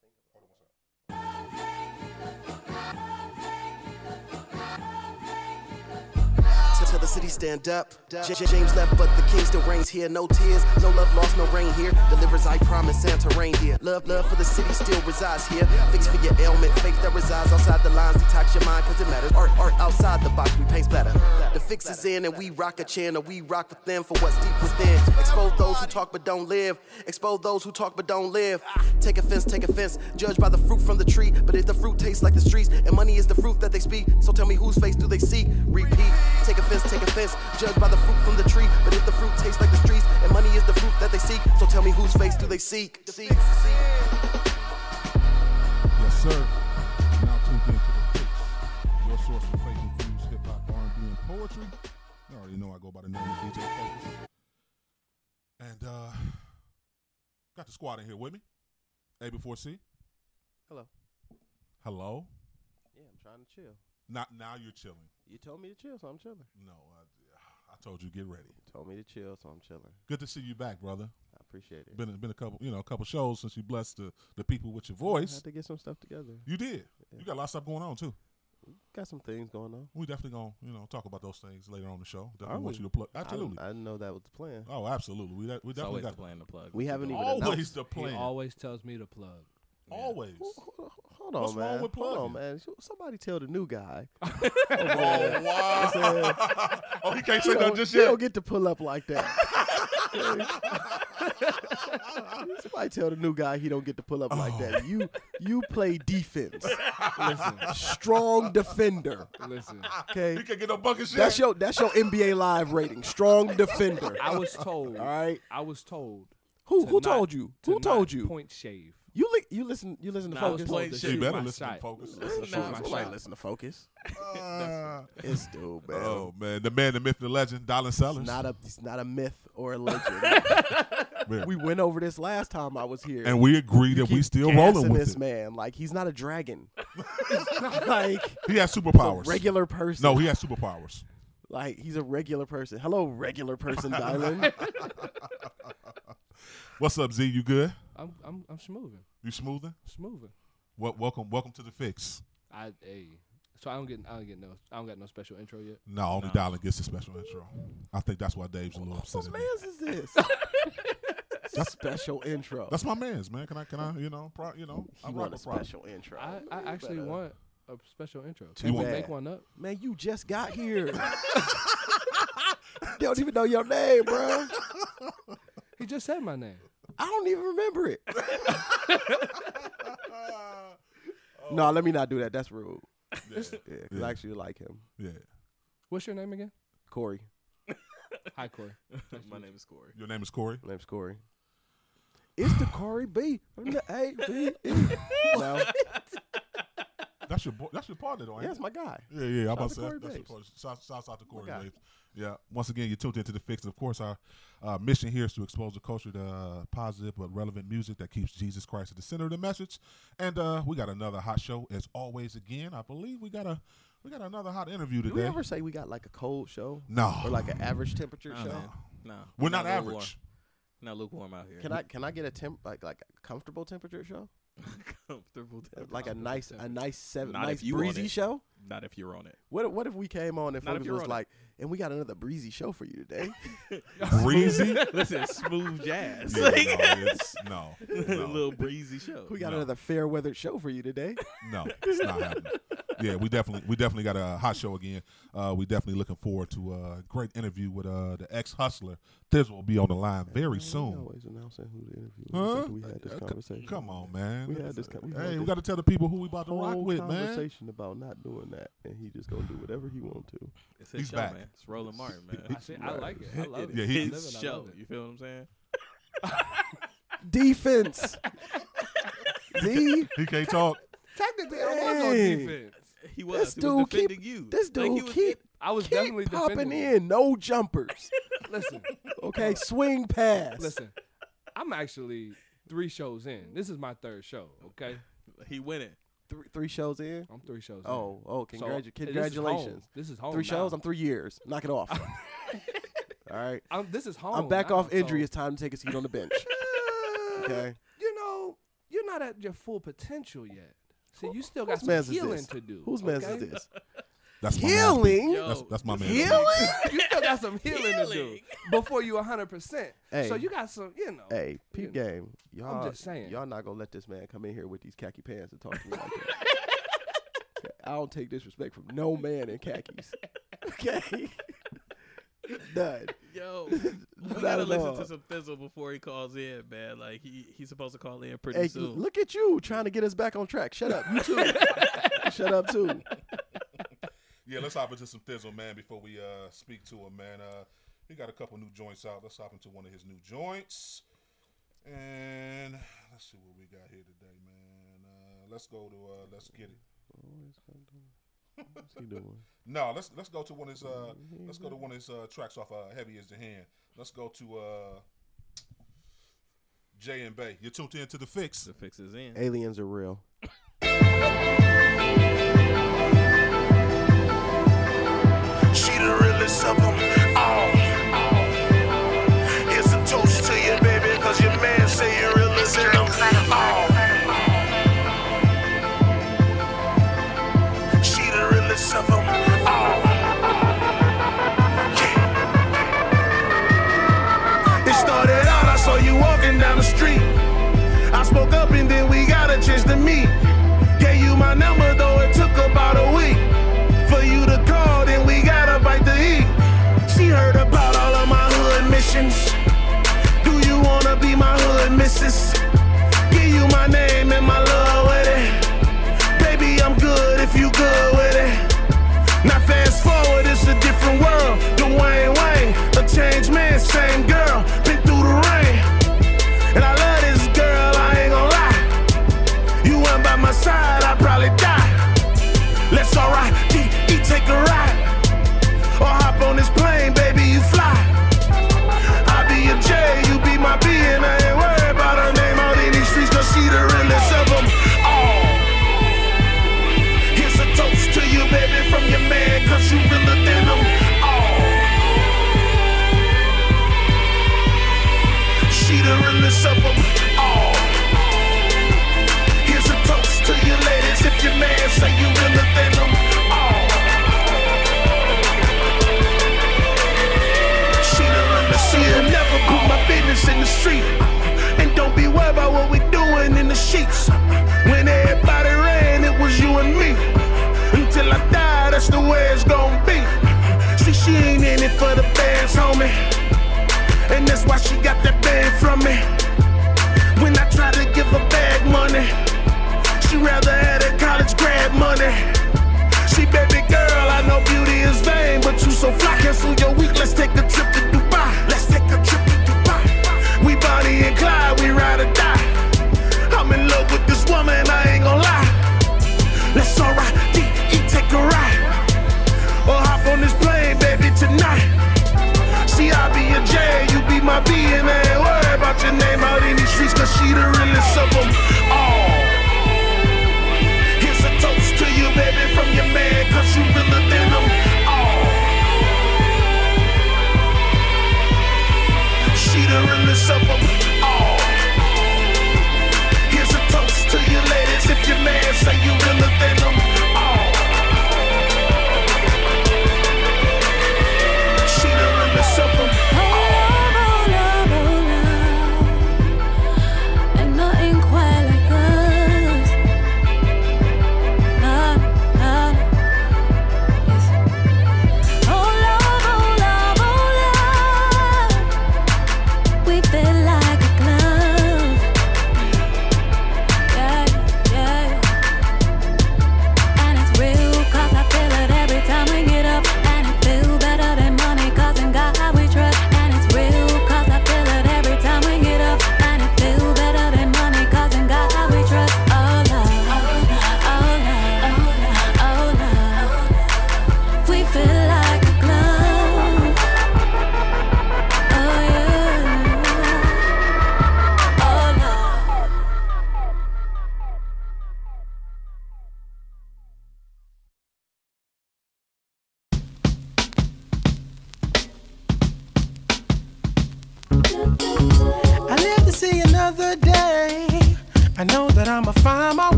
Tell the city stand up. J- James left, but the king still reigns here. No tears, no love lost, no rain here. Delivers, I promise, Santa reindeer. Love, love for the city still resides here. Fix for your ailment, faith that resides outside the lines. Detox your mind, cause it matters. Art, art outside the box, we paint better. The fix is in, and we rock a channel. We rock with them for what's deep within. Expose those who talk but don't live. Expose those who talk but don't live. Take offense, take offense. Judge by the fruit from the tree. But if the fruit tastes like the streets, and money is the fruit that they speak, so tell me whose face do they see? Repeat. Take offense, take offense. Judge by the fruit from the tree. But if the fruit tastes like the streets, and money is the fruit that they seek, so tell me whose face do they seek? seek. Yes, sir. Now tuned into the fix, your source for faith infused hip hop, R&B, and poetry. You already know I go by the name of DJ Focus. And uh, got the squad in here with me. A before C. Hello. Hello. Yeah, I'm trying to chill. Not now you're chilling. You told me to chill, so I'm chilling. No, I, I told you get ready. told me to chill, so I'm chilling. Good to see you back, brother. I appreciate it. Been been a couple, you know, a couple shows since you blessed the, the people with your voice. I voice. had to get some stuff together. You did. You got a lot of stuff going on too. Got some things going on. We definitely gonna, you know, talk about those things later on the show. Are Definitely want we? you to plug. Absolutely. I, didn't know that was the plan. oh, absolutely. We, we definitely always got the plan to plug. We haven't even always announced. the He always tells me to plug. Always. Hold on, What's man. wrong with Hold on, man. Somebody tell the new guy. Oh wow! oh, he can't say He nothing just he yet. don't get to pull up like that. Somebody tell the new guy he don't get to pull up like Oh. that. You you play defense, Listen, strong defender. listen. Okay, He can't get no bucket shit. that's your that's your NBA live rating. Strong defender. I was told. All right. I was told. Who to who not- told you? to Who not told you? Point shave. You li- you listen you listen to Nah, I was focus. playing to shit. You shoot better my listen shot. to focus. Listen to shoot Nah, my Somebody shot. listen to focus. Ah. It's dude, man. oh man, the man, the myth, the legend, Dollar Sellers. It's not a it's not a myth or a legend. Man. we went over this last time I was here. and we agree that we still gassing rolling with this it. man. Like he's not a dragon. like He has he's a superpowers. regular person. no, he has superpowers. like he's a regular person. Hello, regular person, Dylan. What's up, Z? You good? I'm I'm I'm smoothing. You smoothing? Smoothing. Wel- welcome, welcome to the fix. I hey. So I don't get I don't get no I don't got no special intro yet. No, only No. Dollar gets a special intro. I think that's why Dave's a little upset. Whose man's is this? That's special intro. That's my man's man. Can I? Can I? You know? Pro, you know? I he rock want a with pride. special intro. I, I Man, actually better- want a special intro. Too Can we bad. make one up? Man, you just got here. you don't even know your name, bro. He just said my name. I don't even remember it. no, let me oh. not do that. That's rude. Yeah. Yeah, 'cause Yeah. I actually like him. yeah. What's your name again? Corey. Hi Corey. My name is Corey. Your name is Corey. My name's Corey. It's the Corey B from the A B E. No, That's your boy. That's your partner, though. Ain't yeah, it? it's my guy. Yeah, yeah. I'm about to to say Corey that's, that's Babes. your partner. Shout, shouts out to Corey guy. Babes. Yeah. Once again, you tuned into the fix. And of course, our uh, mission here is to expose the culture to uh, positive but relevant music that keeps Jesus Christ at the center of the message. And uh, we got another hot show as always. Again, I believe we got a we got another hot interview today. Do we today. ever say we got like a cold show no, or like an average temperature Nah, show? man. No, we're not lukewarm. average. Not lukewarm out here. Can I can I get a temp like like a comfortable temperature show? Comfortable? Like a nice a nice seven Not nice breezy show? Not if you're on it. What what if we came on and Not if folks you're was on it. like, and we got another breezy show for you today? Breezy. Listen, smooth jazz. Yeah, no, it's, no, a no, little breezy show. We got No. another fair weathered show for you today. no, it's not happening. Yeah, we definitely we definitely got a hot show again. Uh, we definitely looking forward to a great interview with uh, the ex hustler. Thi'sl be on the line very We soon. always announcing who the interview is Huh? after we had this Uh, c- conversation. Come on, man. We had this con- we had hey, we this got to tell the people who we about to rock Whole with, man. conversation about not doing that, and he just gonna do whatever he want to. It's his He's show, back. man. It's Roland Martin, man. I see. I like it. I love it. Yeah, he- I his live it, I show. love it. You feel what I'm saying? Defense. Z. He can't talk. Technically, I was on Dang. defense. He was. This he dude was keep- defending you. This Like, he dude was- keep I was keep definitely popping defending. in, no jumpers. Listen, Okay, swing pass. listen. I'm actually three shows in. This is my third show. Okay, He winning. Three, three shows in. I'm three shows. Oh, oh, congratu- So, this is home. congratulations. This is home. Three now. shows. I'm three years. Knock it off. All right. I'm, this is home. I'm back now, off injury. so- It's time to take a seat on the bench. Okay. you know, you're not at your full potential yet. See, you still got Whose some healing to do. Whose man's okay? is this? That's my Healing? Man. That's, that's my man. Healing? you still got some healing, to do before you 100%. Hey. So you got some, you know. Hey, peep game. Y'all, I'm just saying. Y'all not gonna let this man come in here with these khaki pants and talk to me like that. I don't take disrespect from no man in khakis. Okay. None. Yo, we gotta listen all. to some Thi'sl before he calls in, man. Like he he's supposed to call in pretty Hey, soon. look at you trying to get us back on track. Shut up. You too. Shut up too. Yeah, let's hop into some Thi'sl, man, before we uh speak to him, man. Uh, he got a couple new joints out. Let's hop into one of his new joints, and let's see what we got here today, man. Uh, let's go to uh, let's get it. What's he doing? No, let's let's go to one of his uh let's go to one of his uh, tracks off uh, Heavy as the Hand. Let's go to uh Jay and Bay. You're tuned in to the fix. the fix is in. Aliens are real. And that's why she got that bag from me. When I try to give her bag money, she rather had a college grad money. She baby girl, I know beauty is vain, but you so fly, cancel your week, let's take a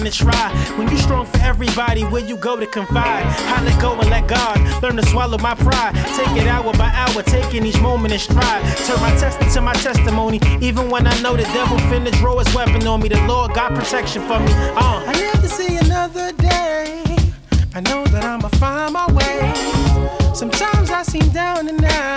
fighting to try. When you strong for everybody, where you go to confide? I let go and let God learn to swallow my pride. Take it hour by hour, taking each moment in stride. Turn my test into my testimony. Even when I know the devil finna draw his weapon on me, the Lord got protection for me. Uh. I live to see another day. I know that I'ma find my way. Sometimes I seem down and out.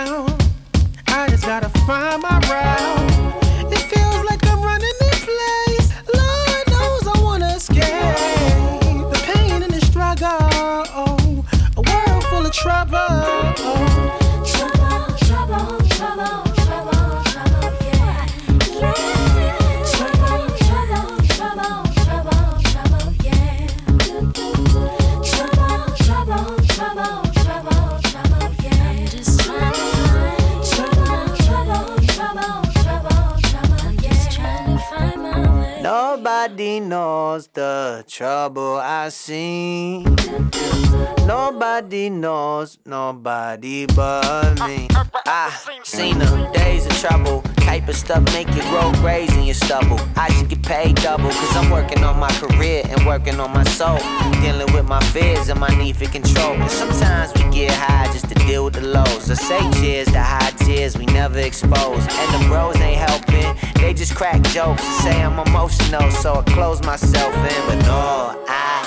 Nobody but me. I seen them days of trouble. Type of stuff make you grow grays in your stubble. I should get paid double, cause I'm working on my career and working on my soul. Dealing with my fears and my need for control. And sometimes we get high just to deal with the lows. I say cheers to high tears we never expose. And the bros ain't helping, they just crack jokes and say I'm emotional, so I close myself in. But no, I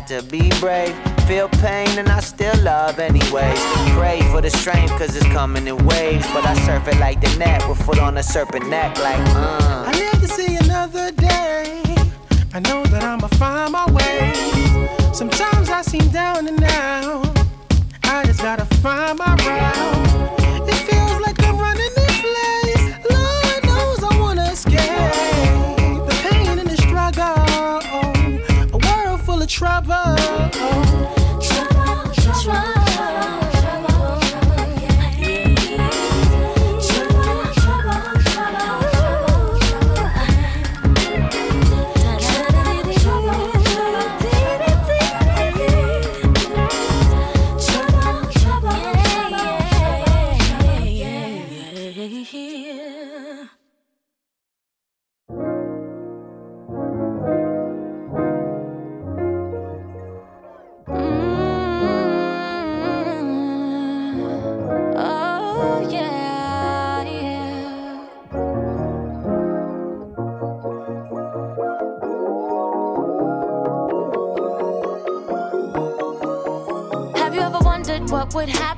got to be brave. Feel pain and I still love anyways. Pray for the strength cause it's coming in waves. But I surf it like the net with foot on a serpent neck, like, uh. I live to see another day. I know that I'ma find my way. Sometimes I seem down and out. I just gotta find my route. It feels like I'm running Trouble,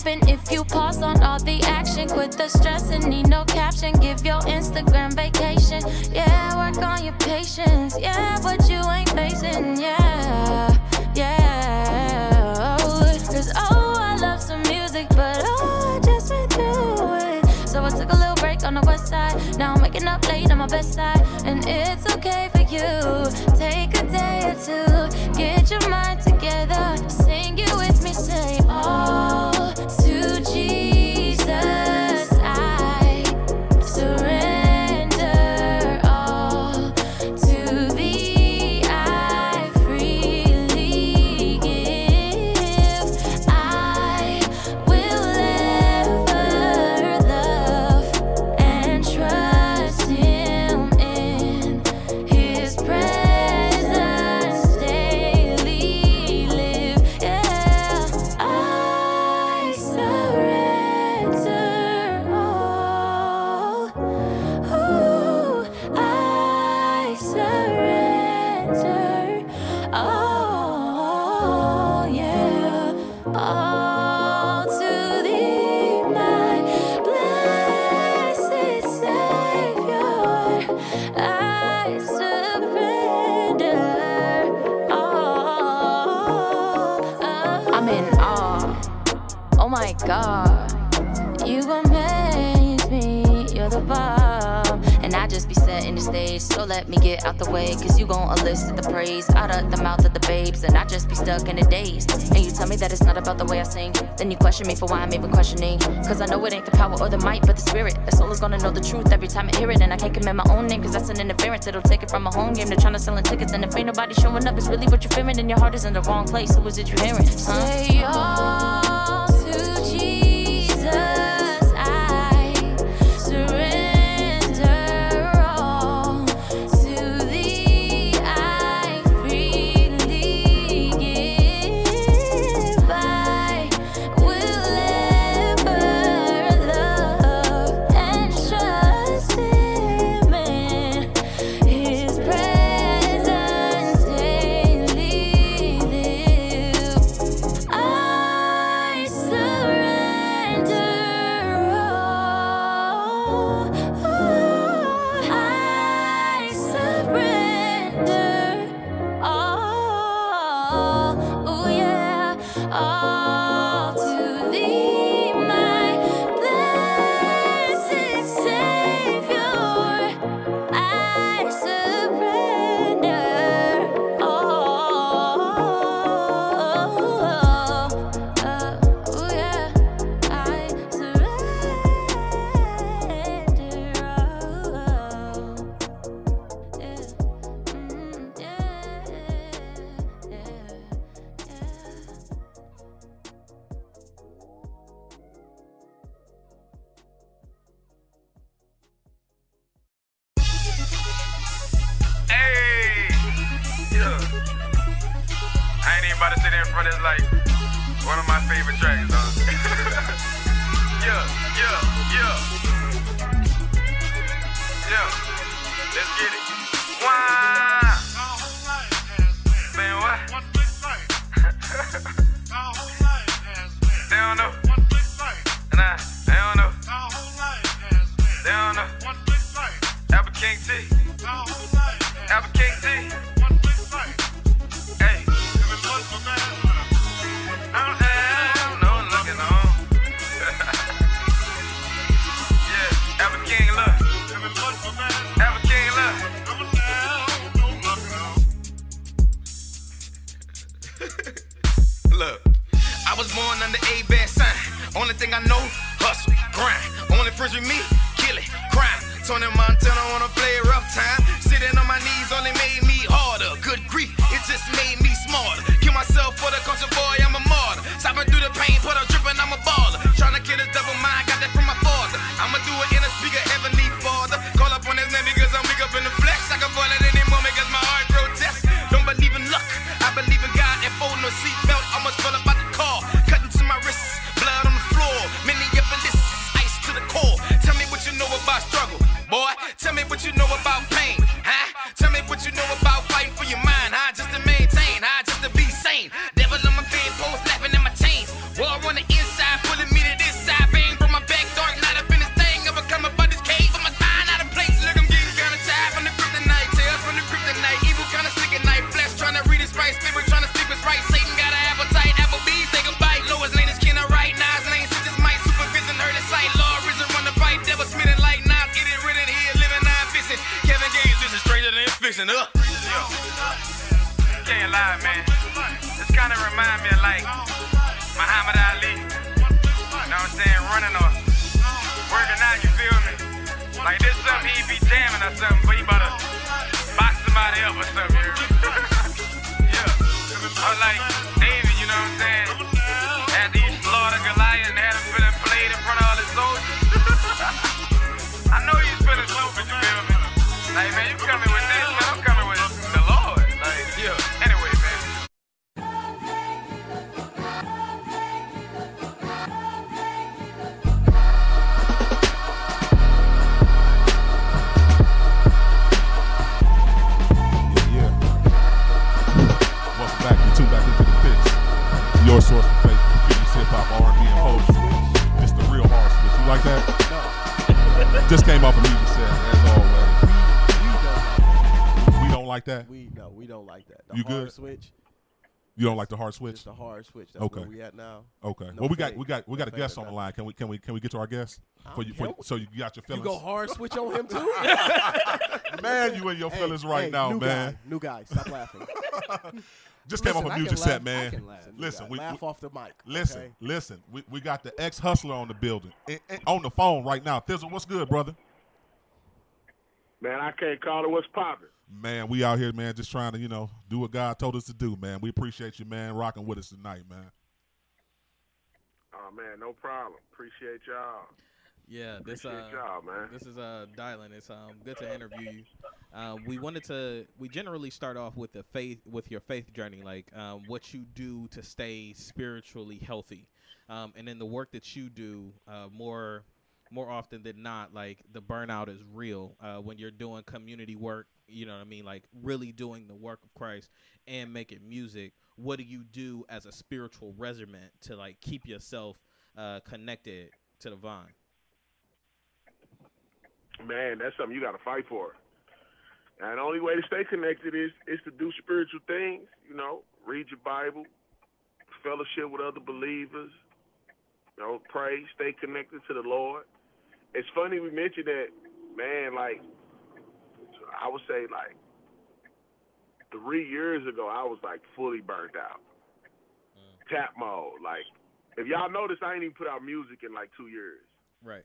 happen if you pause on all the action? Quit the stress and need no caption. Give your Instagram vacation. Yeah, work on your patience. Yeah, what you ain't facing. Yeah, yeah. Cause oh, I love some music, but oh, I just went through it. So I took a little break on the west side. Now I'm waking up late on my best side. And it's okay for you. Take a day or two. Get your mind together. Sing it with me. Say, oh, let me get out the way, cause you gon' elicit the praise out of the mouth of the babes, and I just be stuck in a daze. And you tell me that it's not about the way I sing, then you question me for why I'm even questioning. Cause I know it ain't the power or the might, but the spirit. The soul is gonna know the truth every time I hear it, and I can't commit my own name, cause that's an interference. It'll take it from a home game to trying to selling tickets, and if ain't nobody showing up, it's really what you're fearing, and your heart is in the wrong place. Who is it you're hearing? Huh? Say, oh. switch. You don't like the hard switch? Just the hard switch. That's okay. we at now. Okay. No well, we got we got we got a guest on the line. Can we can we can we get to our guest? For you, for so you got your feelings. You go hard switch on him too. man, you in your hey, feelings right hey, now, new man. Guy, new guy, stop laughing. Just listen, came off a music set, man. Listen, we, laugh we, off the mic. Listen, okay? listen. We, we got the ex hustler on the building, it, it, on the phone right now. Thi'sl, what's good, brother? Man, I can't call it what's popping. Man, we out here, man, just trying to you know do what God told us to do, man. We appreciate you, man, rocking with us tonight, man. Oh man, no problem. Appreciate y'all. Yeah, this Appreciate uh, y'all, man. this is uh, Dylan. It's um good to interview you. Uh, we wanted to. We generally start off with the faith, with your faith journey, like um, what you do to stay spiritually healthy, um, and then the work that you do. Uh, more, more often than not, like the burnout is real uh, when you're doing community work. You know what I mean? Like really doing the work of Christ and making music. What do you do as a spiritual regimen to like keep yourself uh, connected to the vine? Man, that's something you got to fight for. And the only way to stay connected is is to do spiritual things. You know, read your Bible, fellowship with other believers. You know, pray, stay connected to the Lord. It's funny we mentioned that, man. Like, I would say like three years ago, I was like fully burnt out, tap mode. Like, if y'all notice, I ain't even put out music in like two years. Right.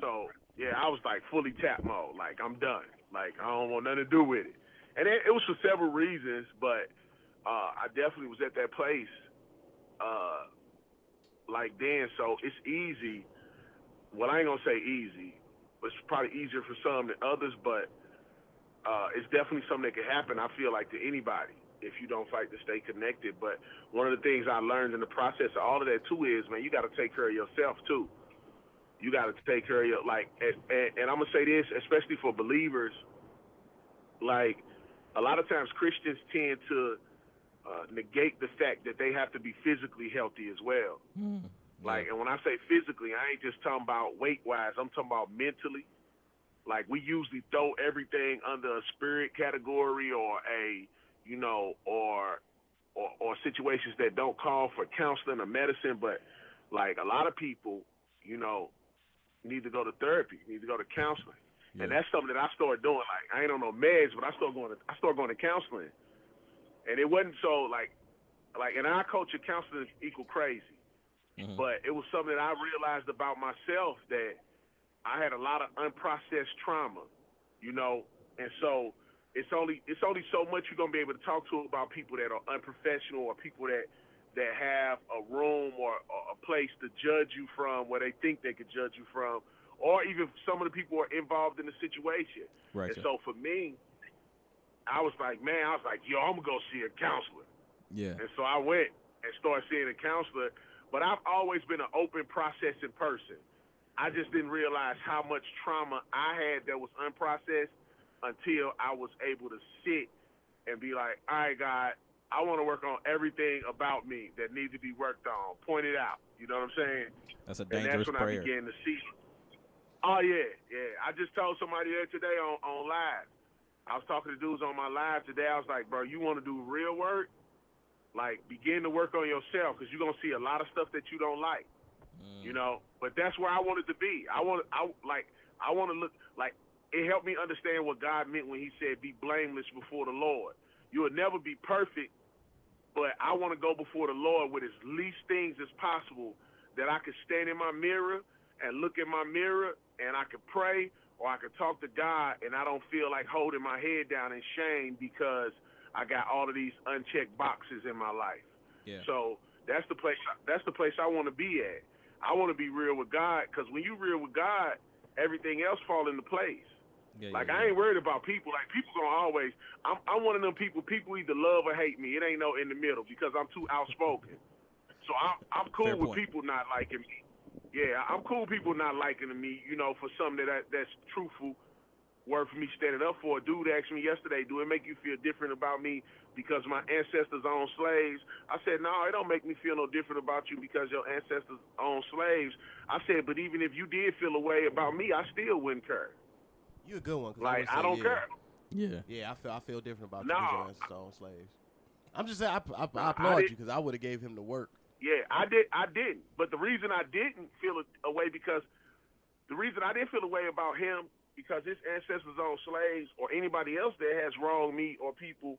So yeah, I was like fully tap mode. Like I'm done. Like I don't want nothing to do with it. And it, it was for several reasons, but uh, I definitely was at that place. Uh, like then, so it's easy. Well, I ain't gonna say easy. It's probably easier for some than others, but uh, it's definitely something that can happen. I feel like to anybody if you don't fight to stay connected. But one of the things I learned in the process of all of that too is, man, you got to take care of yourself too you got to take care of your like and, and, and i'm gonna say this especially for believers like a lot of times christians tend to uh, negate the fact that they have to be physically healthy as well like and when i say physically i ain't just talking about weight wise i'm talking about mentally like we usually throw everything under a spirit category or a you know or or, or situations that don't call for counseling or medicine but like a lot of people you know need to go to therapy, need to go to counseling. And that's something that I started doing. Like I ain't on no meds, but I started going to I started going to counseling. And it wasn't so like like and our culture counseling is equal crazy. Mm-hmm. But it was something that I realized about myself that I had a lot of unprocessed trauma, you know, and so it's only it's only so much you're gonna be able to talk to about people that are unprofessional or people that that have a room or, or a place to judge you from where they think they could judge you from, or even some of the people who are involved in the situation. Right, And so for me, I was like, man, I was like, yo, I'm gonna go see a counselor. Yeah. And so I went and started seeing a counselor. But I've always been an open processing person. I just didn't realize how much trauma I had that was unprocessed until I was able to sit and be like, all right, God, I want to work on everything about me that needs to be worked on, point it out. You know what I'm saying? That's a dangerous prayer. and that's when prayer. I began to see. Oh yeah, yeah. I just told somebody there today on on live. I was talking to dudes on my live today. I was like, bro, you want to do real work? Like, begin to work on yourself because you're gonna see a lot of stuff that you don't like. Mm. You know, but that's where I wanted to be. I want, I like, I want to look like it helped me understand what God meant when He said, "Be blameless before the Lord." You will never be perfect, but I want to go before the Lord with as least things as possible that I could stand in my mirror and look in my mirror and I could pray or I could talk to God and I don't feel like holding my head down in shame because I got all of these unchecked boxes in my life. Yeah. So that's the place. That's the place I want to be at. I want to be real with God because when you real with God, everything else fall into place. Yeah, Like yeah, I ain't worried about people. Like people gonna always. I'm I'm one of them people. People either love or hate me. It ain't no in the middle because I'm too outspoken. So I'm I'm cool Fair with point. people not liking me. Yeah, I'm cool with people not liking me. You know, for something that that's truthful, worth me standing up for. A dude asked me yesterday, "Do it make you feel different about me because my ancestors owned slaves?" I said, "No, it don't make me feel no different about you because your ancestors owned slaves." I said, "But even if you did feel a way about me, I still wouldn't care. You a good one. 'cause Like would I say, don't yeah. care." Yeah. Yeah, I feel I feel different about No. you. because your ancestors owned slaves. I'm just saying, I, I, I I applaud did- you because I would have gave him the work. Yeah, I did. I didn't. But the reason I didn't feel a, a way because the reason I didn't feel a way about him because his ancestors owned slaves or anybody else that has wronged me or people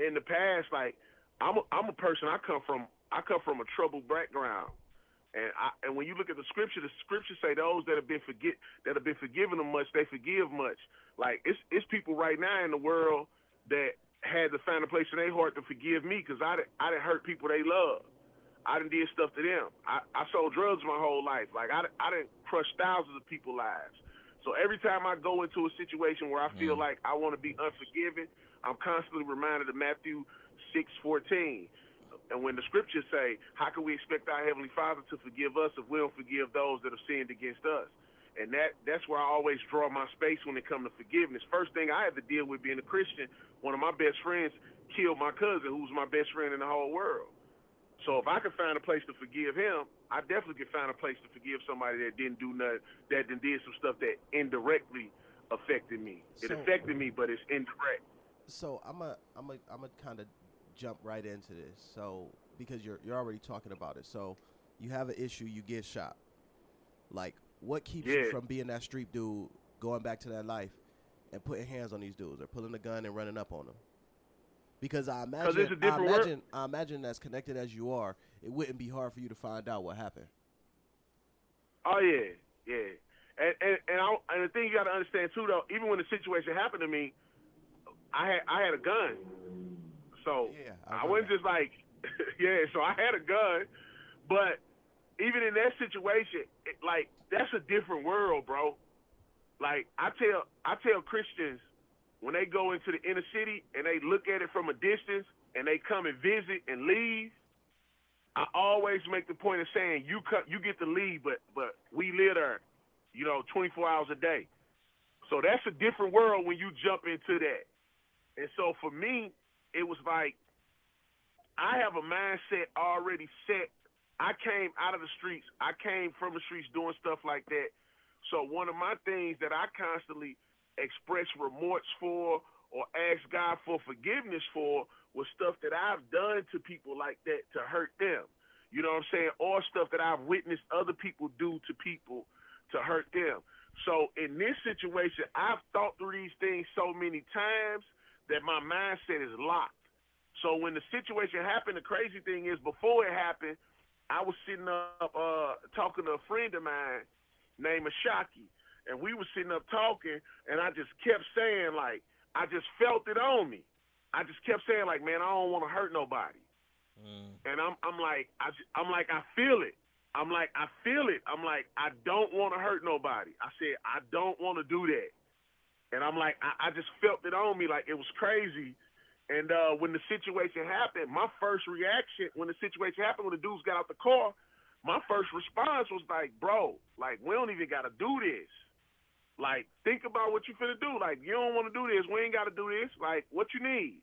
in the past. Like I'm, a, I'm a person. I come from. I come from a troubled background, and I, and when you look at the scripture, the scripture say those that have been forget that have been forgiven them much, they forgive much. Like it's it's people right now in the world that had to find a place in their heart to forgive me because I didn't I didn't hurt people they love. I didn't did stuff to them. I, I sold drugs my whole life. Like I, I didn't crush thousands of people's lives. So every time I go into a situation where I feel mm. like I want to be unforgiving, I'm constantly reminded of Matthew six fourteen. And when the scriptures say, How can we expect our Heavenly Father to forgive us if we don't forgive those that have sinned against us? And that that's where I always draw my space when it comes to forgiveness. First thing I had to deal with being a Christian, one of my best friends killed my cousin, who's my best friend in the whole world. So if I could find a place to forgive him, I definitely could find a place to forgive somebody that didn't do nothing, that then did some stuff that indirectly affected me. It So- affected me, but it's indirect. So I'm a I'm a I'm a kind of jump right into this. So because you're you're already talking about it. So you have an issue, you get shot. Like what keeps you from being that street dude, going back to that life, and putting hands on these dudes or pulling a gun and running up on them? Because I imagine, I imagine, I imagine, as connected as you are, it wouldn't be hard for you to find out what happened. Oh yeah, yeah. And and and, I, and the thing you got to understand too, though, even when the situation happened to me, I had I had a gun, so Yeah, I, wasn't just like, yeah. So I had a gun, but even in that situation, it, like that's a different world, bro. Like I tell I tell Christians when they go into the inner city and they look at it from a distance and they come and visit and leave. I always make the point of saying you cut, you get to leave, but but we live there, you know, 24 hours a day. So that's a different world when you jump into that. And so for me, it was like I have a mindset already set. I came out of the streets. I came from the streets doing stuff like that. So one of my things that I constantly express remorse for or ask God for forgiveness for was stuff that I've done to people like that to hurt them. You know what I'm saying? Or stuff that I've witnessed other people do to people to hurt them. So in this situation, I've thought through these things so many times that my mindset is locked. So when the situation happened, the crazy thing is before it happened, I was sitting up uh, talking to a friend of mine named Ashaki. And we were sitting up talking, and I just kept saying, like, I just felt it on me. I just kept saying, like, man, I don't want to hurt nobody. And I'm, I'm like, I, I'm like, I feel it. I'm like, I feel it. I'm like, I don't want to hurt nobody. I said, I don't want to do that. And I'm like, I, I just felt it on me, like it was crazy. And uh, when the situation happened, my first reaction when the situation happened, when the dudes got out the car, my first response was like, bro, like we don't even gotta do this. Like, think about what you finna do. Like, you don't want to do this. We ain't got to do this. Like, what you need,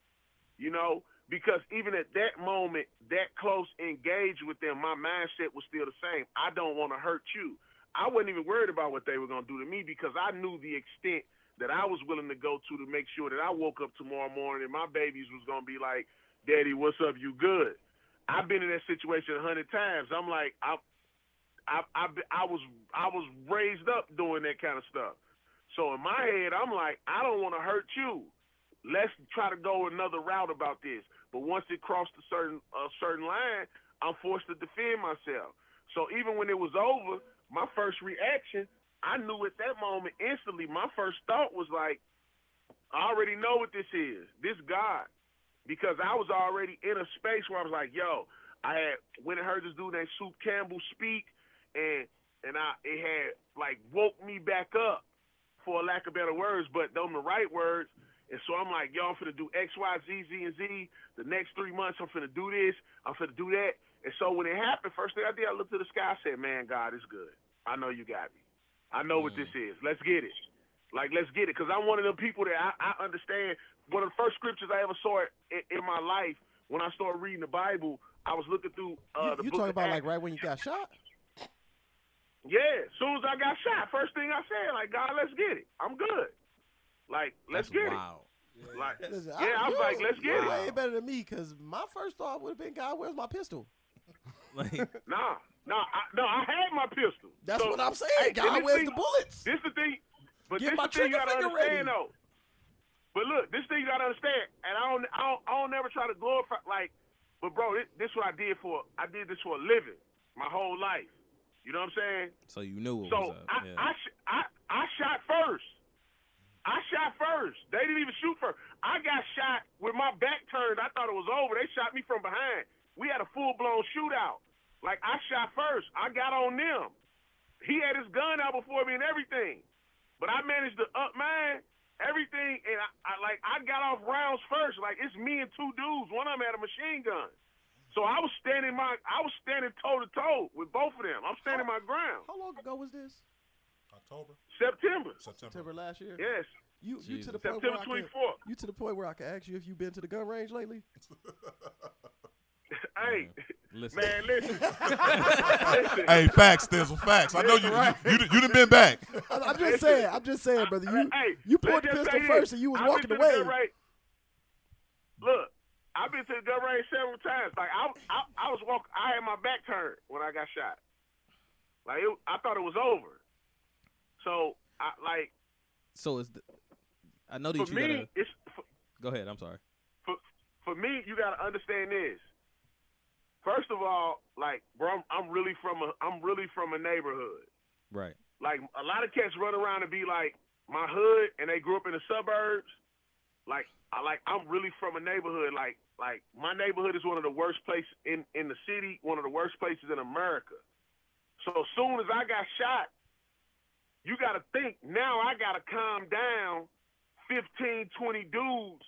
you know? Because even at that moment, that close engaged with them, my mindset was still the same. I don't want to hurt you. I wasn't even worried about what they were gonna do to me because I knew the extent that I was willing to go to to make sure that I woke up tomorrow morning and my babies was gonna be like, "Daddy, what's up? You good?" I've been in that situation a hundred times. I'm like, I, I, I, I was, I was raised up doing that kind of stuff. So in my head, I'm like, I don't want to hurt you. Let's try to go another route about this. But once it crossed a certain a certain line, I'm forced to defend myself. So even when it was over, my first reaction, I knew at that moment instantly. My first thought was like, I already know what this is. This God, because I was already in a space where I was like, yo, I had when I heard this dude named Soup Campbell speak, and and I it had like woke me back up for a lack of better words, but them the right words. And so I'm like, yo, I'm finna do X, Y, Z, Z, and Z. The next three months, I'm finna do this. I'm finna do that. And so when it happened, first thing I did, I looked to the sky. I said, man, God is good. I know you got me. I know what this is. Let's get it. Like, let's get it. Because I'm one of them people that I, I understand. One of the first scriptures I ever saw in, in my life when I started reading the Bible, I was looking through uh, the you you book talking of about like right when you got shot? Yeah, as soon as I got shot, first thing I said, like, God, let's get it. I'm good. Like, let's That's get wild. it. Like, Listen, yeah, I was you like, let's get you're it. way better than me because my first thought would have been, God, where's my pistol? Like, Nah, nah, I, no, I had my pistol. That's So, what I'm saying. hey, God, and where's thing- the bullets? This is the thing, but Get this my the thing you gotta understand ready. though. But look, this thing you gotta understand, and I don't, I don't, I don't never try to glorify like, but bro, this, this what I did for, I did this for a living, my whole life. You know what I'm saying? so you knew what So was up. I, yeah. I, sh- I, I shot first. I shot first. They didn't even shoot first. I got shot with my back turned. I thought it was over. They shot me from behind. We had a full blown shootout. Like I shot first. I got on them. He had his gun out before me and everything, but I managed to up mine. Everything and I, I like I got off rounds first. Like it's me and two dudes. One of them had a machine gun. So I was standing my I was standing toe to toe with both of them. I'm standing my ground. How long ago was this? October, September. September. September last year. Yes. You you to the point where September I can, 24th. you to the point where I can ask you if you've been to the gun range lately. Hey, Listen. man, listen. listen. Hey, facts, Thi'sl, facts. I know you, Right. you, you, you done been back. I'm, I'm just saying. I'm just saying, brother. You hey, you pulled the pistol first and you was I've walking been to the away. gun range- Look, I've been to the gun range several times. Like I, I, I was walking. I had my back turned when I got shot. Like it, I thought it was over. So I like so is the, I know that for you me, gotta it's for, go ahead. I'm sorry. for for me. You got to understand this. First of all, like bro, I'm, I'm really from a I'm really from a neighborhood. Right. like a lot of cats run around and be like my hood and they grew up in the suburbs like i like i'm really from a neighborhood like like my neighborhood is one of the worst places in in the city one of the worst places in america. So as soon as i got shot you got to think now i got to calm down 15 20 dudes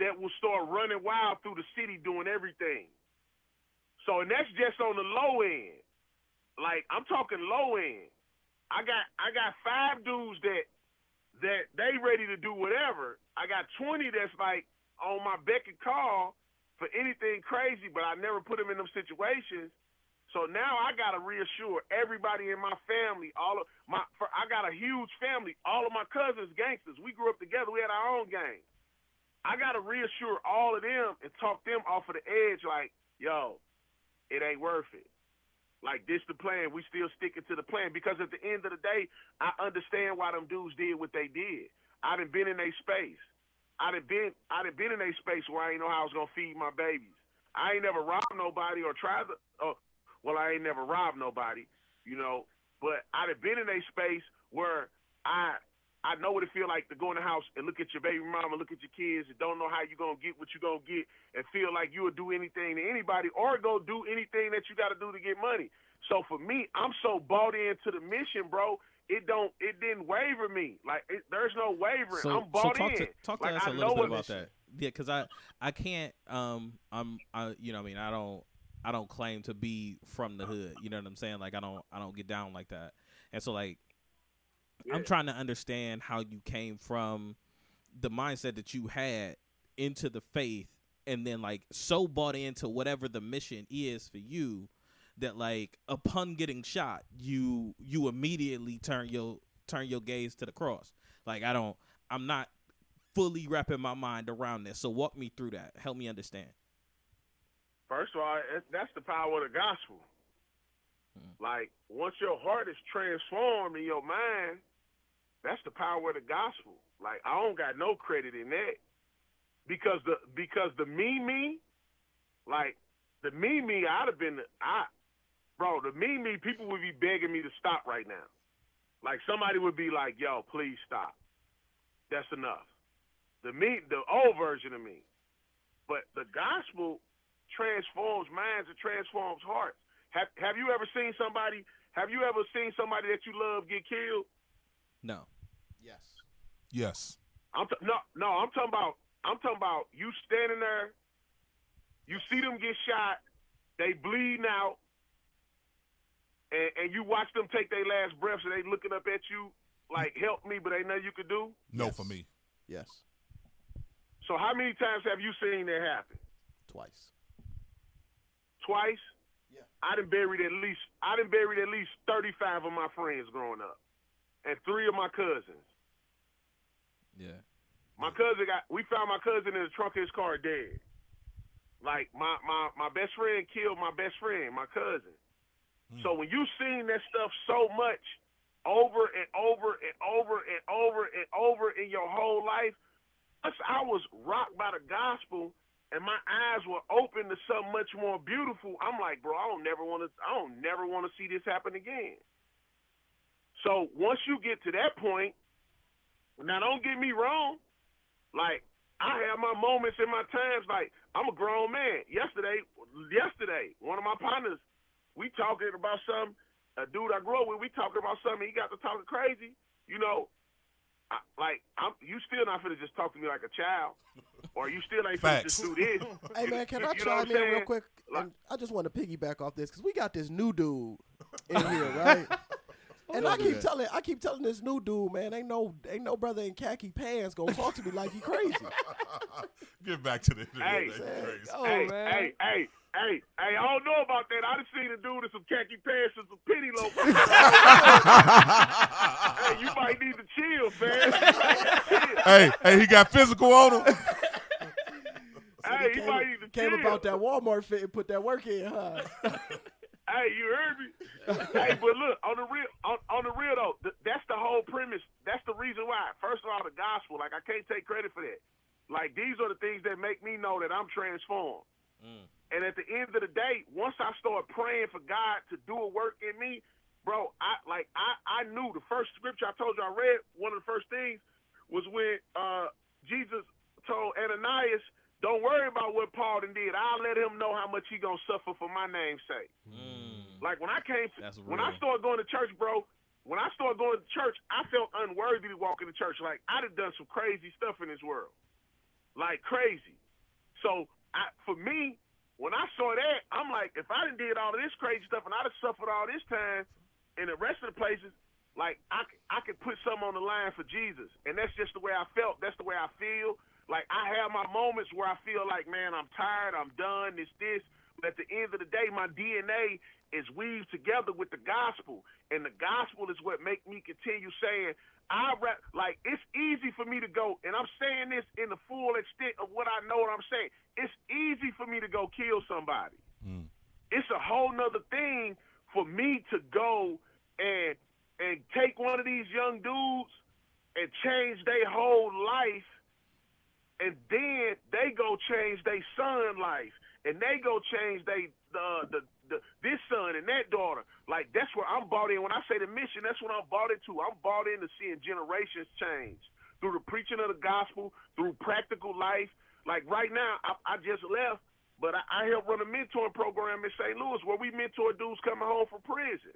that will start running wild through the city doing everything. So and that's just on the low end. Like i'm talking low end. I got I got five dudes that that they ready to do whatever. I got twenty that's like on my beck and call for anything crazy, but I never put them in them situations. So now I gotta reassure everybody in my family, all of my for, I got a huge family, all of my cousins gangsters. We grew up together, we had our own gang. I gotta reassure all of them and talk them off of the edge like, yo, it ain't worth it. Like this the plan. We still sticking to the plan because at the end of the day, I understand why them dudes did what they did. I done been in their space. I done been I done been in a space where I ain't know how I was gonna feed my babies. I ain't never robbed nobody or tried to. Oh, well, I ain't never robbed nobody, you know. But I done been in a space where I I know what it feel like to go in the house and look at your baby mama, look at your kids, and don't know how you gonna get what you gonna get, and feel like you would do anything to anybody, or go do anything that you got to do to get money. So for me, I'm so bought into the mission, bro. It don't, it didn't waver me. Like it, there's no wavering. So, I'm bought so talk in. to talk to like, us I a know little bit about that. Yeah, because I I can't um I'm I you know what I mean I don't I don't claim to be from the hood. You know what I'm saying? Like I don't I don't get down like that. And so like I'm trying to understand how you came from the mindset that you had into the faith and then like so bought into whatever the mission is for you that like upon getting shot you you immediately turn your turn your gaze to the cross. Like i don't i'm not fully wrapping my mind around this so walk me through that. Help me understand. First of all, that's the power of the gospel. Mm. Like once your heart is transformed in your mind, that's the power of the gospel. Like I don't got no credit in that. Because the because the me me, like the me me, I'd have been I, bro. The me me, people would be begging me to stop right now. Like somebody would be like, "Yo, please stop. That's enough." The me, the old version of me, but the gospel transforms minds and transforms hearts. Have Have you ever seen somebody? Have you ever seen somebody that you love get killed? no Yes. Yes. I'm t- no, no. I'm talking about. I'm talking about you standing there. You see them get shot. They bleeding out, and, and you watch them take their last breaths, and they looking up at you like, "Help me," but ain't nothing you could do. No Yes. for me. Yes. So how many times have you seen that happen? Twice. Twice. Yeah. I done buried at least. I done buried at least thirty-five of my friends growing up, and three of my cousins. yeah My cousin got. We found my cousin in the trunk of his car dead. Like my my my best friend killed my best friend, my cousin. Hmm. So when you've seen that stuff so much over and over and over and over and over in your whole life, plus I was rocked by the gospel and my eyes were open to something much more beautiful. I'm like, bro, I don't never want to. I don't never want to see this happen again. So once you get to that point, now don't get me wrong, like I have my moments in my times. Like I'm a grown man. Yesterday, yesterday, one of my partners, we talking about something. A dude I grew up with, we talking about something. He got to talking crazy. You know, I, like I'm, you still not finna just talk to me like a child, or you still ain't finna just do this. Hey man, can I You know what chime in real quick? Like- I just want to piggyback off this because we got this new dude in here, right? And I keep telling, I keep telling this new dude, man, ain't no, ain't no brother in khaki pants gonna talk to me like he crazy. Get back to the. Hey, That's crazy. Oh, hey, man. hey, hey, hey, hey, I don't know about that. I done seen a dude in some khaki pants and some penny loafers. hey, you might need to chill, fam. You might need to chill. hey, hey, he got physical on him. Hey, you came, might need to came chill. about that Walmart fit and put that work in, huh? Hey, you heard me? hey, but look on the real, on, on the real though, th- that's the whole premise. That's the reason why. First of all, the gospel. Like I can't take credit for that. Like these are the things that make me know that I'm transformed. And at the end of the day, once I start praying for God to do a work in me, bro, I like I I knew the first scripture I told you I read. One of the first things was when uh, Jesus told Ananias, "Don't worry about what Paul done did. I'll let him know how much he gonna suffer for my name's sake." Like when I came, That's when I started going to church, bro. When I started going to church, I felt unworthy to walk into church. Like I'd have done some crazy stuff in this world, like crazy. So I, for me, when I saw that, I'm like, if I done did all of this crazy stuff and I'd have suffered all this time in the rest of the places, like I, I could put something on the line for Jesus, and that's just the way I felt. That's the way I feel. Like I have my moments where I feel like, man, I'm tired, I'm done, this, this. But at the end of the day, my DNA is weaved together with the gospel, and the gospel is what make me continue saying, I ra- like it's easy for me to go, and I'm saying this in the full extent of what I know what I'm saying. It's easy for me to go kill somebody. Hmm. It's a whole nother thing for me to go and and take one of these young dudes and change their whole life and then they go change their son life, and they go change they uh, the, the the this son and that daughter. Like that's where I'm bought in. When I say the mission, that's what I'm bought into. I'm bought into seeing generations change through the preaching of the gospel, through practical life. Like right now, I, I just left, but I, I help run a mentoring program in St. Louis where we mentor dudes coming home from prison.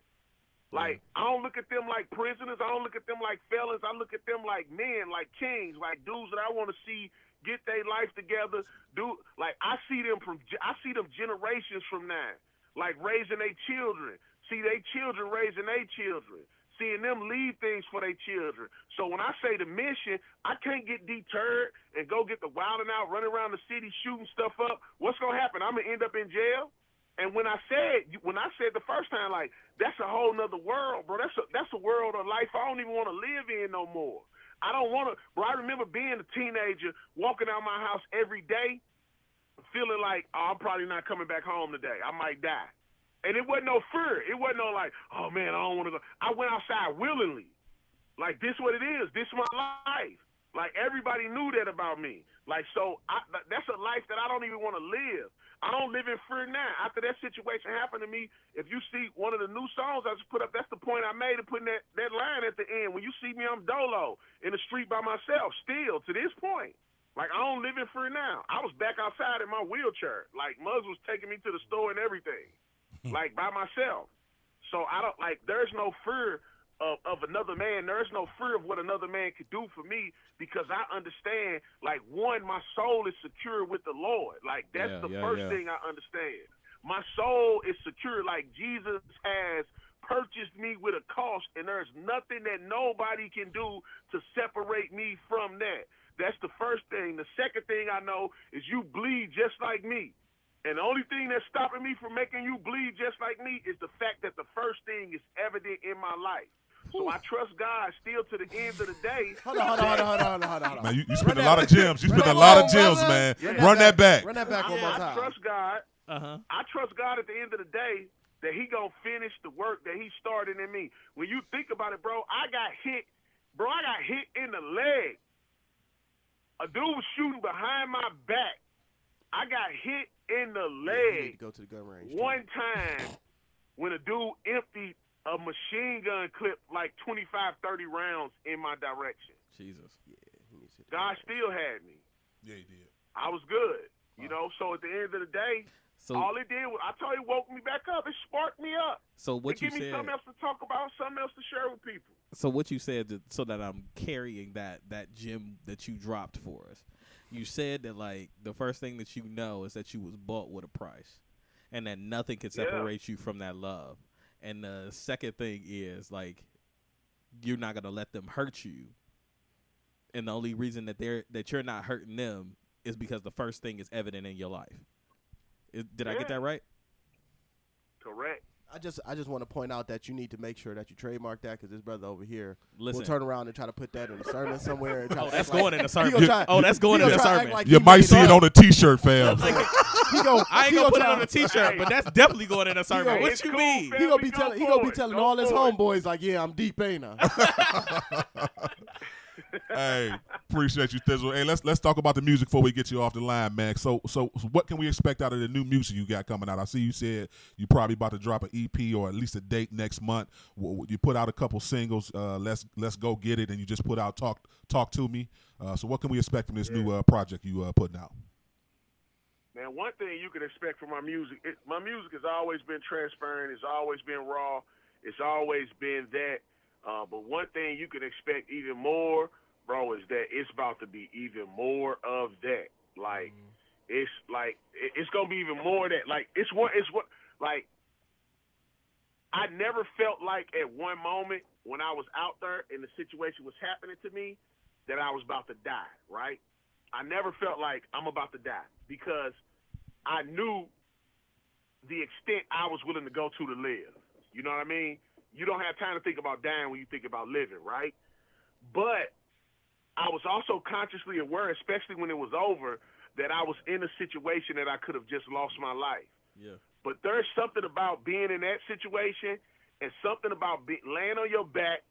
Like mm. I don't look at them like prisoners. I don't look at them like felons. I look at them like men, like kings, like dudes that I want to see get their life together. Do like I see them from I see them generations from now, like raising their children. See their children raising their children. Seeing them leave things for their children. So when I say the mission, I can't get deterred and go get the wilding out, running around the city shooting stuff up. What's gonna happen? I'm gonna end up in jail. And when I said when I said the first time, like that's a whole nother world, bro. That's a that's a world of life I don't even want to live in no more. I don't want to, bro. I remember being a teenager, walking out my house every day, feeling like oh, I'm probably not coming back home today. I might die. And it wasn't no fear. It wasn't no like, oh man, I don't want to go. I went outside willingly. Like this, what it is. This my life. Like everybody knew that about me. Like so, I, that's a life that I don't even want to live. I don't live in fear now. After that situation happened to me, if you see one of the new songs I just put up, that's the point I made of putting that, that line at the end. When you see me, I'm dolo in the street by myself. Still to this point, like I don't live in fear now. I was back outside in my wheelchair. Like Muzz was taking me to the store and everything, like by myself. So I don't like. There's no fear of, of another man. There's no fear of what another man could do for me because I understand. Like one, my soul is secure with the Lord. Like that's Yeah, the yeah, first yeah. thing I understand. My soul is secure. Like Jesus has purchased me with a cost, and there's nothing that nobody can do to separate me from that. That's the first thing. The second thing I know is you bleed just like me. And the only thing that's stopping me from making you bleed just like me is the fact that the first thing is evident in my life. So I trust God still to the end of the day. Hold on, hold on, hold on, hold on, hold on, hold on. Man, you, you spend a lot back. of gems. You Run spend a lot of gems, brother. man. Run Run that back. Run that back one more I trust God. Uh huh. I trust God at the end of the day that He gonna finish the work that He started in me. When you think about it, bro, I got hit, bro. I got hit in the leg. A dude was shooting behind my back. I got hit in the Yeah, you need leg to go to the gun range. one time when a dude emptied a machine gun clip like 25, 30 rounds in my direction. Jesus. Yeah, he needs to hit the gun God still had me. Yeah, he did. I was good. You know, so at the end of the day, So all it did was I told you woke me back up. It sparked me up. so what it you give me said. something else to talk about, something else to share with people. So what you said, to, so that I'm carrying that that gem that you dropped for us. You said that like the first thing that you know is that you was bought with a price, and that nothing can Yeah. separate you from that love. And the second thing is like you're not gonna let them hurt you. And the only reason that they're that you're not hurting them is because the first thing is evident in your life. Is, did I get that right? Correct. I just, I just want to point out that you need to make sure that you trademark that because this brother over here Listen. will turn around and try to put that in a sermon somewhere. And try Oh, to that's act like- going in the he sermon. try- Oh, that's going in gonna the try to act sermon. like You might see it on a T-shirt, fam. He gon- I ain't he gonna put it on a T-shirt, but that's definitely going in a sermon. gonna- What you cool, mean? fam. He gonna be telling, he gonna be telling all his homeboys like, yeah, I'm deep, ain't I? hey, appreciate you, Thi'sl. Hey, let's let's talk about the music before we get you off the line, man. So, so, so what can we expect out of the new music you got coming out? I see you said you're probably about to drop an EP or at least a date next month. You put out a couple singles. Uh, let's let's go get it, and you just put out talk talk to me. Uh, so, what can we expect from this new uh, project you uh, putting out? Man, one thing you can expect from my music, it, my music has always been transparent. It's always been raw. It's always been that. Uh, but one thing you can expect even more, bro, is that it's about to be even more of that. Like, mm-hmm. it's like it, it's gonna be even more of that. Like, it's what it's what like. I never felt like at one moment when I was out there and the situation was happening to me that I was about to die. Right? I never felt like I'm about to die because I knew the extent I was willing to go to to live. You know what I mean? You don't have time to think about dying when you think about living, right? But I was also consciously aware, especially when it was over, that I was in a situation that I could have just lost my life. Yeah. But there's something about being in that situation and something about be, laying on your back,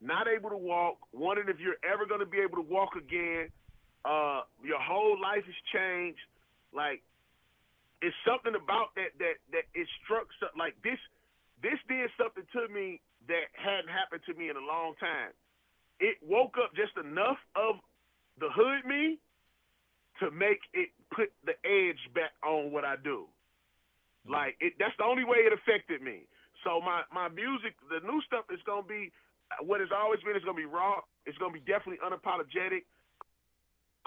not able to walk, wondering if you're ever going to be able to walk again. Uh, your whole life has changed. Like, it's something about that that that it struck like this. This did something to me that hadn't happened to me in a long time. It woke up just enough of the hood me to make it put the edge back on what I do. Mm. Like it, that's the only way it affected me. So my my music, the new stuff is gonna be what it's always been. It's gonna be raw. It's gonna be definitely unapologetic.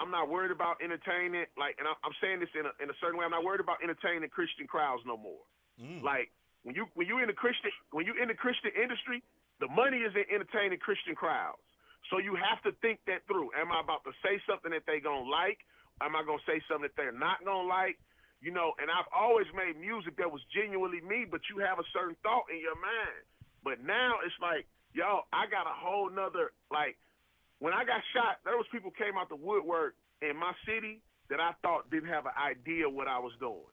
I'm not worried about entertaining. Like, and I'm, I'm saying this in a, in a certain way. I'm not worried about entertaining Christian crowds no more. Mm. Like when you when you in the Christian when you in the Christian industry, the money is in entertaining Christian crowds. So you have to think that through. Am I about to say something that they gonna like? Am I gonna say something that they're not gonna like? You know, and I've always made music that was genuinely me, but you have a certain thought in your mind. But now it's like, yo, I got a whole nother like when I got shot, there was people came out the woodwork in my city that I thought didn't have an idea what I was doing.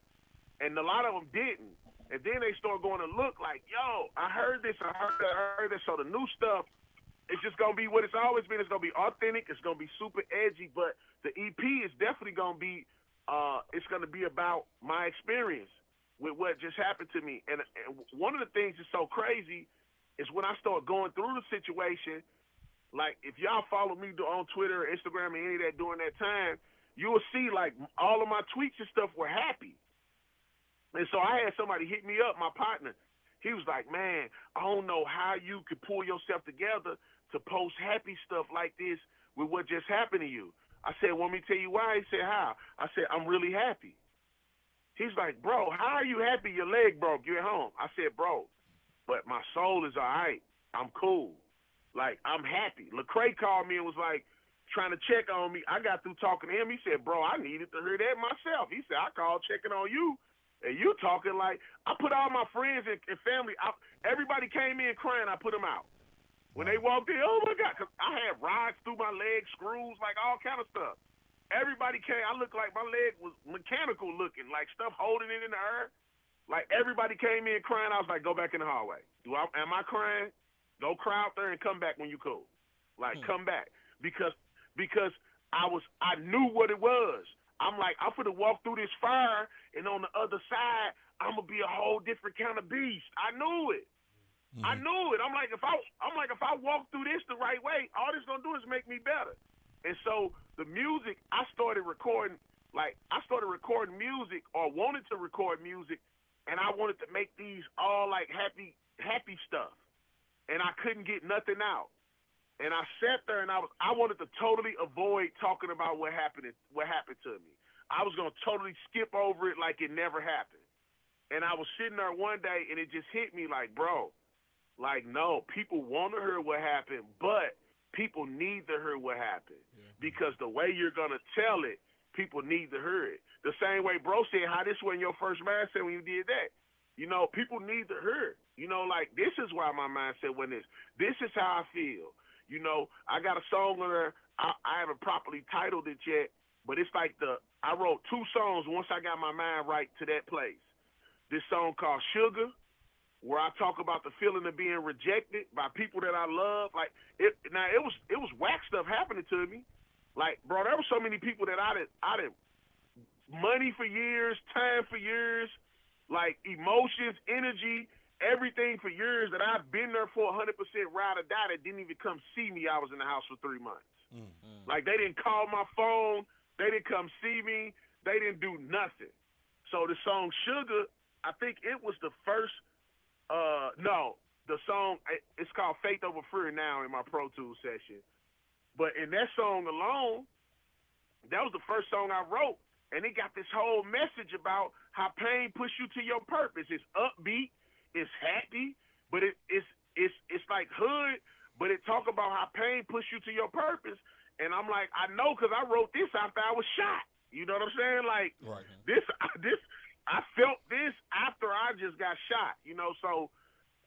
And a lot of them didn't. And then they start going to look like, yo, I heard this, I heard that, I heard this. So the new stuff, it's just gonna be what it's always been. It's gonna be authentic. It's gonna be super edgy. But the EP is definitely gonna be, uh, it's gonna be about my experience with what just happened to me. And, and one of the things that's so crazy is when I start going through the situation. Like if y'all follow me on Twitter or Instagram or any of that during that time, you will see like all of my tweets and stuff were happy. And so I had somebody hit me up, my partner. He was like, "Man, I don't know how you could pull yourself together to post happy stuff like this with what just happened to you." I said, "Want me tell you why?" He said, "How?" I said, "I'm really happy." He's like, "Bro, how are you happy? Your leg broke. You're at home." I said, "Bro, but my soul is all right. I'm cool. Like I'm happy." Lecrae called me and was like trying to check on me. I got through talking to him. He said, "Bro, I needed to hear that myself." He said, "I called checking on you." And you talking like I put all my friends and, and family. Everybody came in crying. I put them out. When they walked in, oh my god, 'cause I had rods through my legs, screws, like all kind of stuff. Everybody came. I looked like my leg was mechanical looking, like stuff holding it in the air. Like everybody came in crying. I was like, go back in the hallway. Do I? Am I crying? Go cry out there and come back when you cool. Like hmm. come back because because I was I knew what it was. I'm like I'm gonna walk through this fire and on the other side I'm gonna be a whole different kind of beast. I knew it. I mm-hmm. knew it. I'm like if I I'm like if I walk through this the right way, all this gonna do is make me better. And so the music I started recording like I started recording music or wanted to record music and I wanted to make these all like happy happy stuff. And I couldn't get nothing out. And I sat there and I was I wanted to totally avoid talking about what happened what happened to me. I was gonna totally skip over it like it never happened. And I was sitting there one day and it just hit me like, bro, like no, people want to hear what happened, but people need to hear what happened. Because the way you're gonna tell it, people need to hear it. The same way bro said how this was your first mindset when you did that. You know, people need to hear. it. You know, like this is why my mindset went this. This is how I feel. You know, I got a song on there. I, I haven't properly titled it yet, but it's like the I wrote two songs once I got my mind right to that place. This song called Sugar, where I talk about the feeling of being rejected by people that I love. Like it now it was it was whack stuff happening to me. Like, bro, there were so many people that I didn't I didn't money for years, time for years, like emotions, energy, everything for years that I've been there for 100% ride or die that didn't even come see me. I was in the house for three months. Mm-hmm. Like they didn't call my phone, they didn't come see me, they didn't do nothing. So the song Sugar, I think it was the first. Uh, no, the song it's called Faith Over Fear now in my Pro Tools session. But in that song alone, that was the first song I wrote, and it got this whole message about how pain push you to your purpose. It's upbeat, it's happy, but it, it's it's it's like hood, but it talk about how pain push you to your purpose. And I'm like, I know because I wrote this after I was shot. You know what I'm saying? Like Right. this this I felt this after I just got shot, you know, so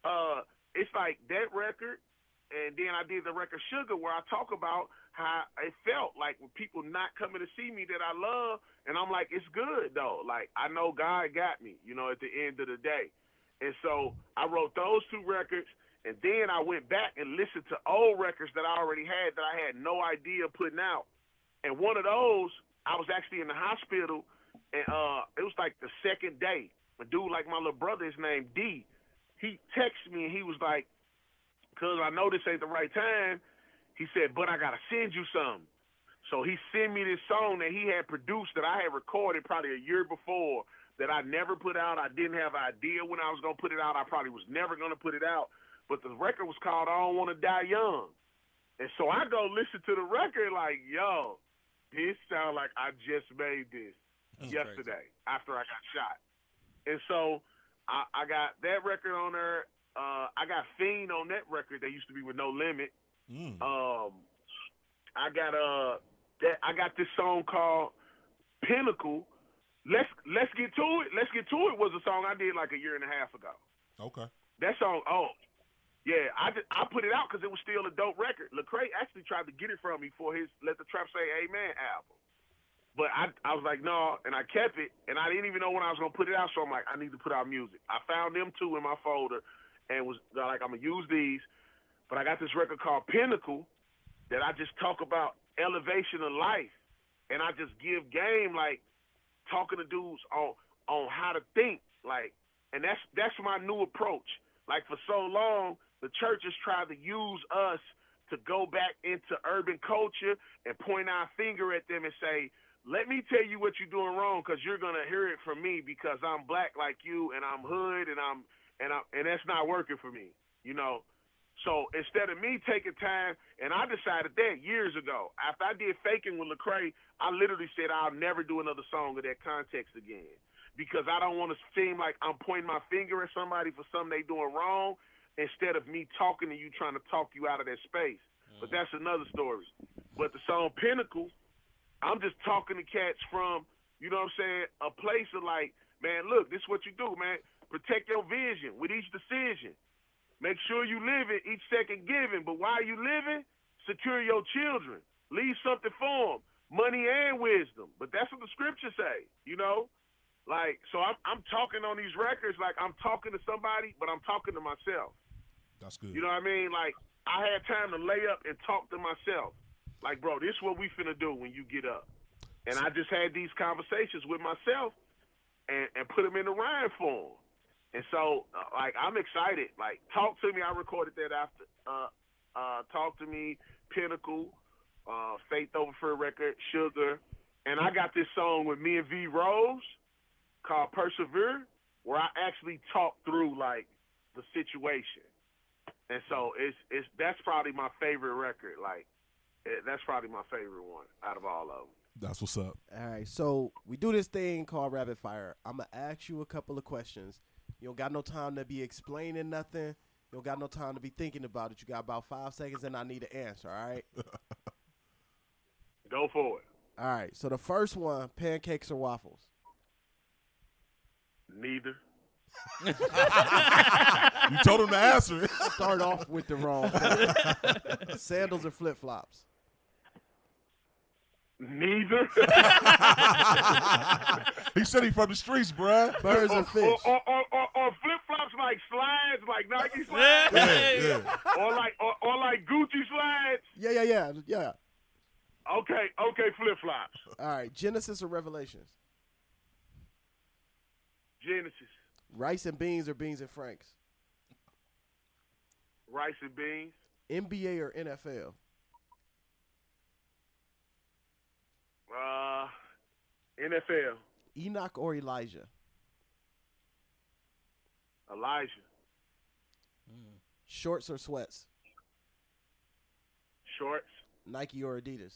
uh it's like that record and then I did the record Sugar where I talk about how it felt like with people not coming to see me that I love and I'm like, it's good though. Like I know God got me, you know, at the end of the day. And so I wrote those two records and then I went back and listened to old records that I already had that I had no idea putting out. And one of those, I was actually in the hospital, and uh, it was like the second day. A dude like my little brother, his name D, he texted me and he was like, "Cause I know this ain't the right time." He said, "But I gotta send you something." So he sent me this song that he had produced that I had recorded probably a year before that I never put out. I didn't have an idea when I was gonna put it out. I probably was never gonna put it out. But the record was called "I Don't Want to Die Young," and so I go listen to the record like, "Yo, this sound like I just made this yesterday after I got shot." And so I, I got that record on there. Uh, I got Fiend on that record. That used to be with No Limit. Um, I got uh, that I got this song called Pinnacle. Let's let's get to it. Let's get to it was a song I did like a year and a half ago. Okay. That song, oh, yeah, I just, I put it out because it was still a dope record. Lecrae actually tried to get it from me for his "Let the Trap Say Amen" album, but I I was like no, and I kept it, and I didn't even know when I was gonna put it out. So I'm like, I need to put out music. I found them two in my folder, and was like, I'm gonna use these. But I got this record called Pinnacle that I just talk about elevation of life, and I just give game like talking to dudes on on how to think, like, and that's that's my new approach. Like for so long, the church has tried to use us to go back into urban culture and point our finger at them and say, "Let me tell you what you're doing wrong, because you're gonna hear it from me because I'm black like you and I'm hood and I'm and I'm and that's not working for me, you know." So instead of me taking time, and I decided that years ago, after I did faking with Lecrae, I literally said I'll never do another song of that context again because I don't want to seem like I'm pointing my finger at somebody for something they doing wrong instead of me talking to you trying to talk you out of that space. But mm. that's another story. But the song Pinnacle, I'm just talking to cats from, you know what I'm saying, a place of like, man, look, this is what you do, man. Protect your vision with each decision. Make sure you live it, each second giving. But while you living, secure your children. Leave something for them, money and wisdom. But that's what the scriptures say, you know? Like, so I'm, I'm talking on these records like I'm talking to somebody, but I'm talking to myself. That's good. You know what I mean? Like, I had time to lay up and talk to myself. Like, bro, this is what we finna do when you get up. And I just had these conversations with myself and, and put them in the rhyme form. And so, uh, like, I'm excited. Like, talk to me. I recorded that after. Uh, uh, talk to me, Pinnacle, uh, Faith Over Fear record, Sugar, and I got this song with me and V Rose called Persevere, where I actually talk through like the situation. And so it's it's that's probably my favorite record. Like, Eh, that's probably my favorite one out of all of them. That's what's up. All right, so we do this thing called rapid fire. I'm gonna ask you a couple of questions. You don't got no time to be explaining nothing. You don't got no time to be thinking about it. You got about five seconds, and I need an answer. All right. Go for it. all right. So the first one: pancakes or waffles? Neither. You told him to answer it. Start off with the wrong. Sandals or flip flops? Neither. he said he from the streets, bruh. Birds or fish? Or, or, or, or, or flip flops like slides, like Nike slides, Yeah, yeah. or like or, or like Gucci slides. Yeah, yeah, yeah, yeah. Okay, okay, flip flops. All right. Genesis or Revelations? Genesis, Rice and beans or beans and franks? rice and beans, NBA or NFL? Uh, NFL, Enoch or Elijah? Elijah, Shorts or sweats? shorts, Nike or Adidas?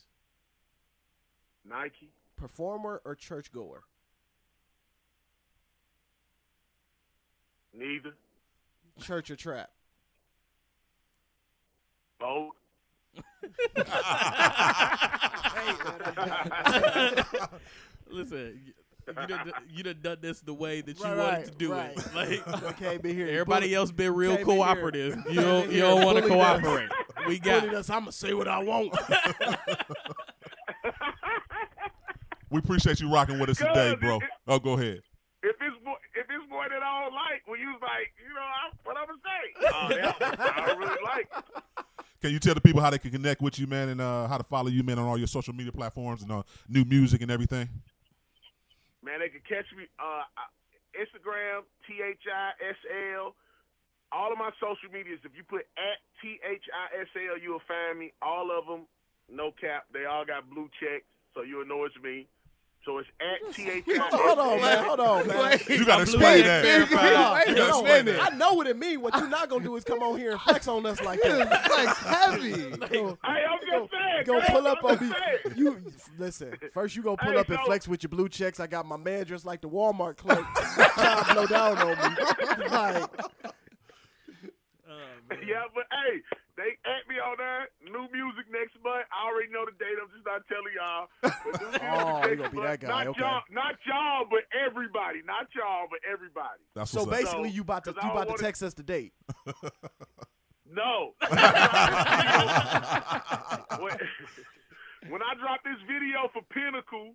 Nike, Performer or churchgoer? neither, Church or trap? both. Listen, you done, you done done this the way that you Right, wanted right, to do right. it. Like You can't be here. everybody bully- else been real can't be here- cooperative. You don't you here don't want to bullying us. cooperate. We got bullied us. I'm gonna say what I want. We appreciate you rocking with us today, bro. Oh, go ahead. If it's more, if it's boy that I don't like, when you was like, you know, I, what I'm gonna say? Oh, yeah, I don't really like. Can you tell the people how they can connect with you, man, and uh, how to follow you, man, on all your social media platforms and uh, new music and everything? Man, they can catch me uh, Instagram T H I S L. All of my social medias. If you put at T H I S L, you'll find me. All of them, no cap. They all got blue checks, so you'll know it's me. So it's at T H I S L. hold on, man. Hold on, man. You got to explain that. You gotta explain that. I know what it means. What you're not gonna do is come on here and flex on us like that. like heavy. Go, Hey, I'm just saying. go man, pull up on me. You listen. First, you go pull up and flex with your blue checks. I got my man dressed like the Walmart clerk, trying to blow down on me. Like, yeah, but hey, they at me on that. New music next month. I already know the date. I'm just not telling y'all. But new music Oh, you next gonna be that guy, Not okay. y'all, not y'all, but everybody. Not y'all, but everybody. That's so basically, So, you about to 'cause I you about to wanna- text us the date. No. when, when I drop this video for Pinnacle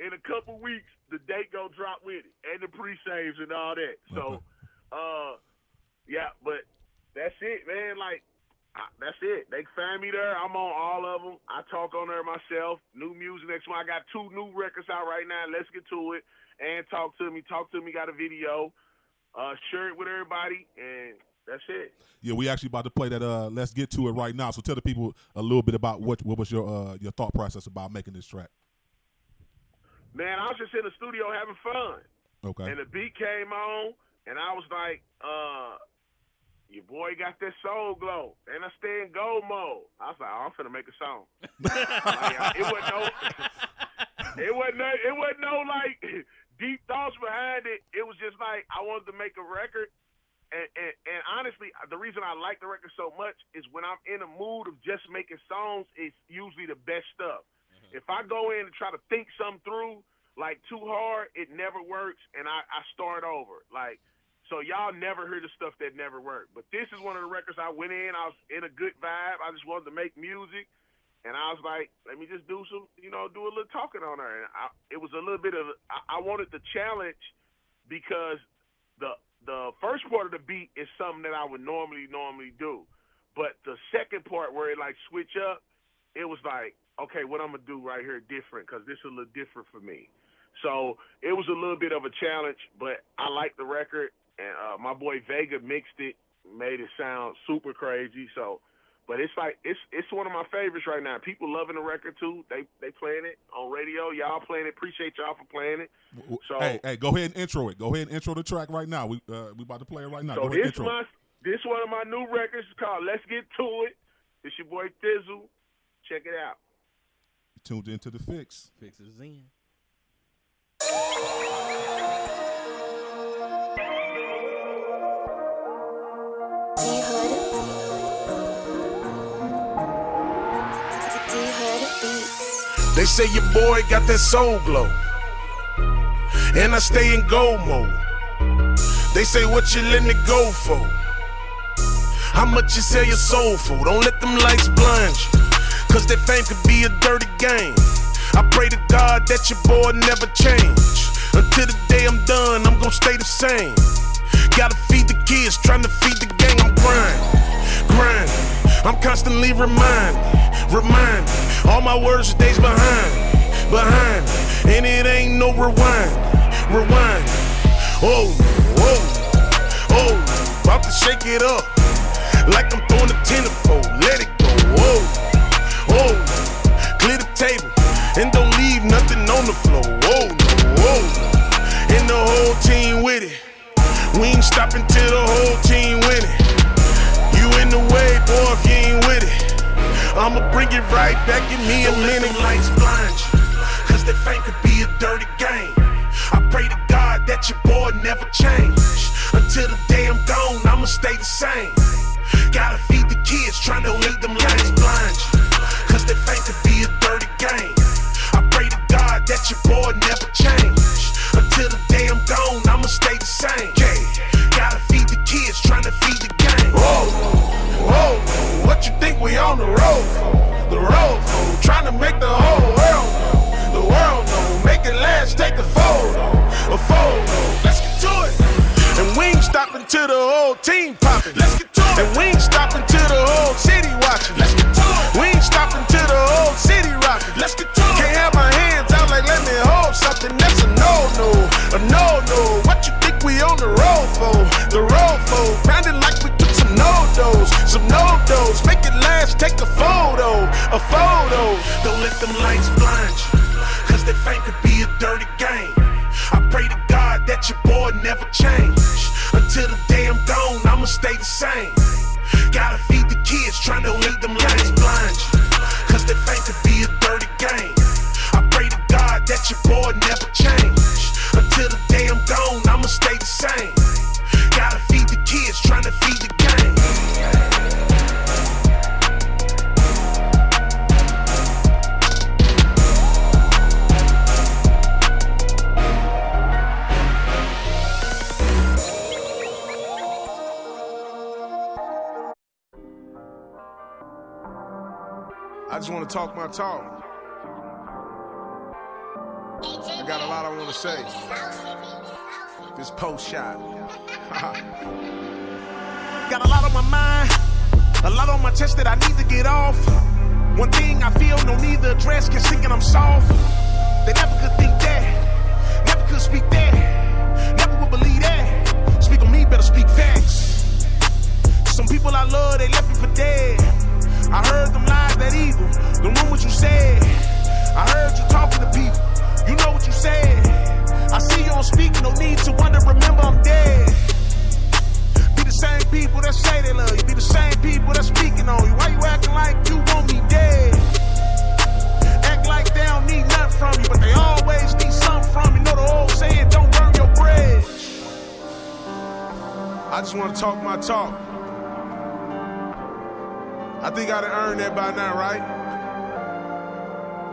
in a couple weeks, the date gonna drop with it and the pre-saves and all that. So, uh, yeah, but that's it, man. Like. I, that's it. They find me there. I'm on all of them. I talk on there myself. New music next month. I got two new records out right now. Let's get to it. And talk to me. Talk to me. Got a video. Uh, share it with everybody, and that's it. Yeah, we actually about to play that. Uh, let's get to it right now. So tell the people a little bit about what what was your uh, your thought process about making this track. Man, I was just in the studio having fun. Okay. And the beat came on, and I was like, uh, your boy got that soul glow. And I stay in gold mode. I was like, oh, I'm finna make a song. like, uh, it wasn't no, it wasn't no, it wasn't no like deep thoughts behind it. It was just like I wanted to make a record. And, and, and honestly, the reason I like the record so much is when I'm in a mood of just making songs, it's usually the best stuff. If I go in and try to think something through like too hard, it never works, and I, I start over. Like So y'all never hear the stuff that never worked. But this is one of the records I went in. I was in a good vibe. I just wanted to make music, and I was like, let me just do some, you know, do a little talking on her. And I, it was a little bit of. I, I wanted the challenge because the the first part of the beat is something that I would normally normally do, but the second part where it like switch up, it was like, okay, what I'm gonna do right here different because this is a little different for me. So it was a little bit of a challenge, but I like the record, and uh, my boy Vega mixed it, made it sound super crazy. So, but it's like it's it's one of my favorites right now. People loving the record too. They they playing it on radio. Y'all playing it. Appreciate y'all for playing it. So hey, hey, go ahead and intro it. Go ahead and intro the track right now. We uh, we about to play it right now. So go ahead this intro. my this one of my new records is called Let's Get To It. It's your boy Thi'sl. Check it out. Tuned into the fix. Fix is in. They say your boy got that soul glow. And I stay in go mode. They say what you letting it go for. How much you sell your soul for? Don't let them lights blind you. Cause that fame could be a dirty game. I pray to God that your boy never change. Until the day I'm done, I'm gonna stay the same. Gotta feed the kids, trying to feed the gang. I'm grinding, grinding. I'm constantly reminded, reminded. All my words stays behind, behind. And it ain't no rewind, rewind. Oh, oh, oh. About to shake it up, like I'm throwing a tenfold. Let it go. Oh, oh. Clear the table and don't leave nothing on the floor. Oh no, oh. And the whole team with it. We ain't stopping till the whole team win it. You in the way, I'ma bring it right back in me a minute. Let lights blind you, cause that fame could be a dirty game. I pray to God that your boy never change. Until the day I'm gone, I'ma stay the same. On the road? The road? Trying to make the whole world know. The world know. Make it last, take a photo, a photo. Let's get to it. And we ain't stopping till the whole team popping. Let's get talk. I got a lot I want to say. This post shot. got a lot on my mind, a lot on my chest that I need to get off. One thing I feel no need to address, cause thinking I'm soft. They never could think that, never could speak that, never would believe that. Speak on me, better speak facts. Some people I love, they left me for dead. I heard them lies that evil, the rumors you said. I heard you talking to people, you know what you said. I see you on speak, no need to wonder, remember I'm dead. Be the same people that say they love you, be the same people that speaking on you. Why you acting like you want me dead? Act like they don't need nothing from you, but they always need something from you. Know the old saying, don't burn your bridge. I just want to talk my talk. I think I done earned that by now, right?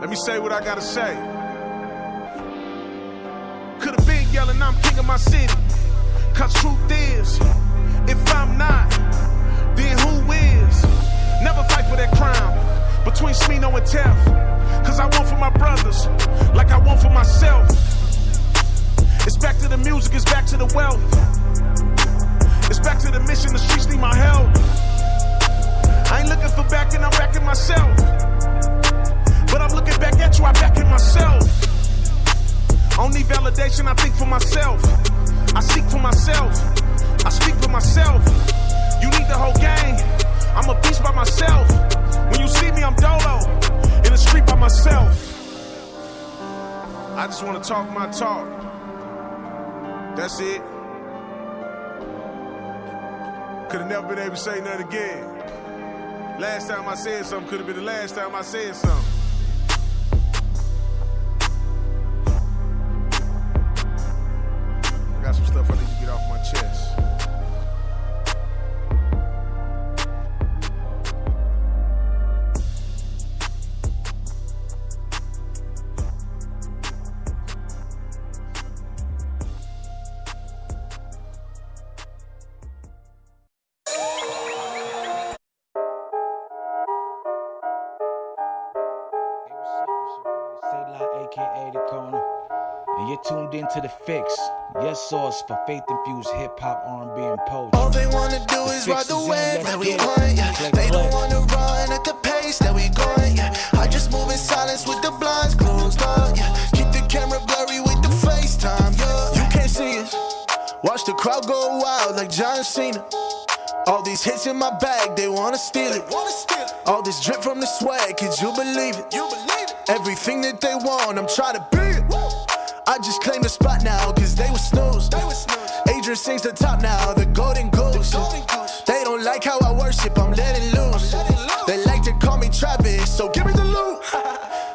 Let me say what I gotta say. Could have been yelling, I'm king of my city. Cause truth is, if I'm not, then who is? Never fight for that crown between Smino and Tef. Cause I want for my brothers, like I want for myself. It's back to the music, it's back to the wealth. It's back to the mission, the streets need my help. I ain't looking for backing, I'm backing myself. But I'm looking back at you, I'm backing myself. Need validation, I think for myself. I seek for myself. I speak for myself. You need the whole gang. I'm a beast by myself. When you see me, I'm Dolo. In the street by myself. I just want to talk my talk. That's it. Could have never been able to say nothing again. Last time I said something could have been the last time I said something. I got some stuff I need to get off my chest. You're tuned into The Fix, your source for faith-infused hip-hop, R&B, and poetry. All they wanna do is ride the wave that we on, yeah. They don't wanna run at the pace that we going, yeah. I just move in silence with the blinds closed up, yeah. Keep the camera blurry with the FaceTime, yeah. You can't see us. Watch the crowd go wild like John Cena. All these hits in my bag, they wanna steal it. All this drip from the swag, could you believe it? You believe it? Everything that they want, I'm trying to be it. I just claim the spot now, cause they was snooze. Adrian sings the top now, the golden goose. They don't like how I worship, I'm letting loose. They like to call me Travis, so give me the loot.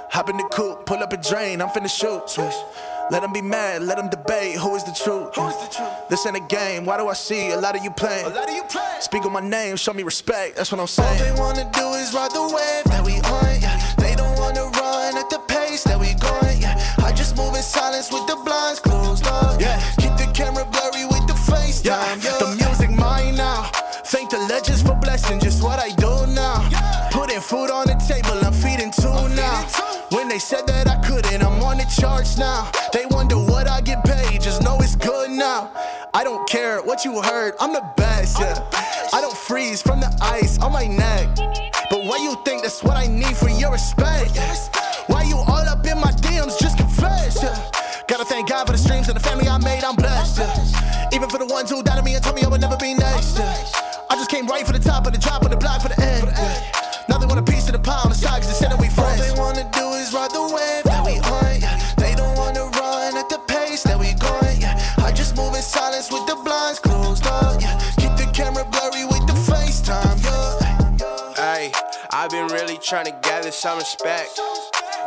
Hop in the coupe, pull up a drain, I'm finna shoot. Switch. Let them be mad, let them debate who is the truth. Who is the truth? This ain't a game, why do I see a lot of you playing? A lot of you playing. Speak on my name, show me respect, that's what I'm saying. All they wanna do is ride the wave that we on, yeah. They don't wanna run at the pace that we going, yeah. I just move in silence with the blinds closed up, yeah. Keep the camera blurry with the FaceTime, yeah. The music mine now. Thank the legends for blessing, just what I do now. Putting food on the table, I'm feeding two now. When they said that I couldn't, I'm on the charts now. They wonder what I get paid, just know it's good now. I don't care what you heard, I'm the best, yeah. I don't freeze from the ice on my neck. But why you think that's what I need for your respect? Why you God for the streams and the family I made, I'm blessed, yeah. Even for the ones who doubted me and told me I would never be next, yeah. I just came right for the top of the drop of the block for the end, yeah. Now they want a piece of the pie on the side cause they said that we friends. All they wanna do is ride the wave that we on, yeah. They don't wanna run at the pace that we going, yeah. I just move in silence with the blinds closed up, yeah. Keep the camera blurry with the FaceTime, yeah. Ayy, I've been really trying to gather some respect.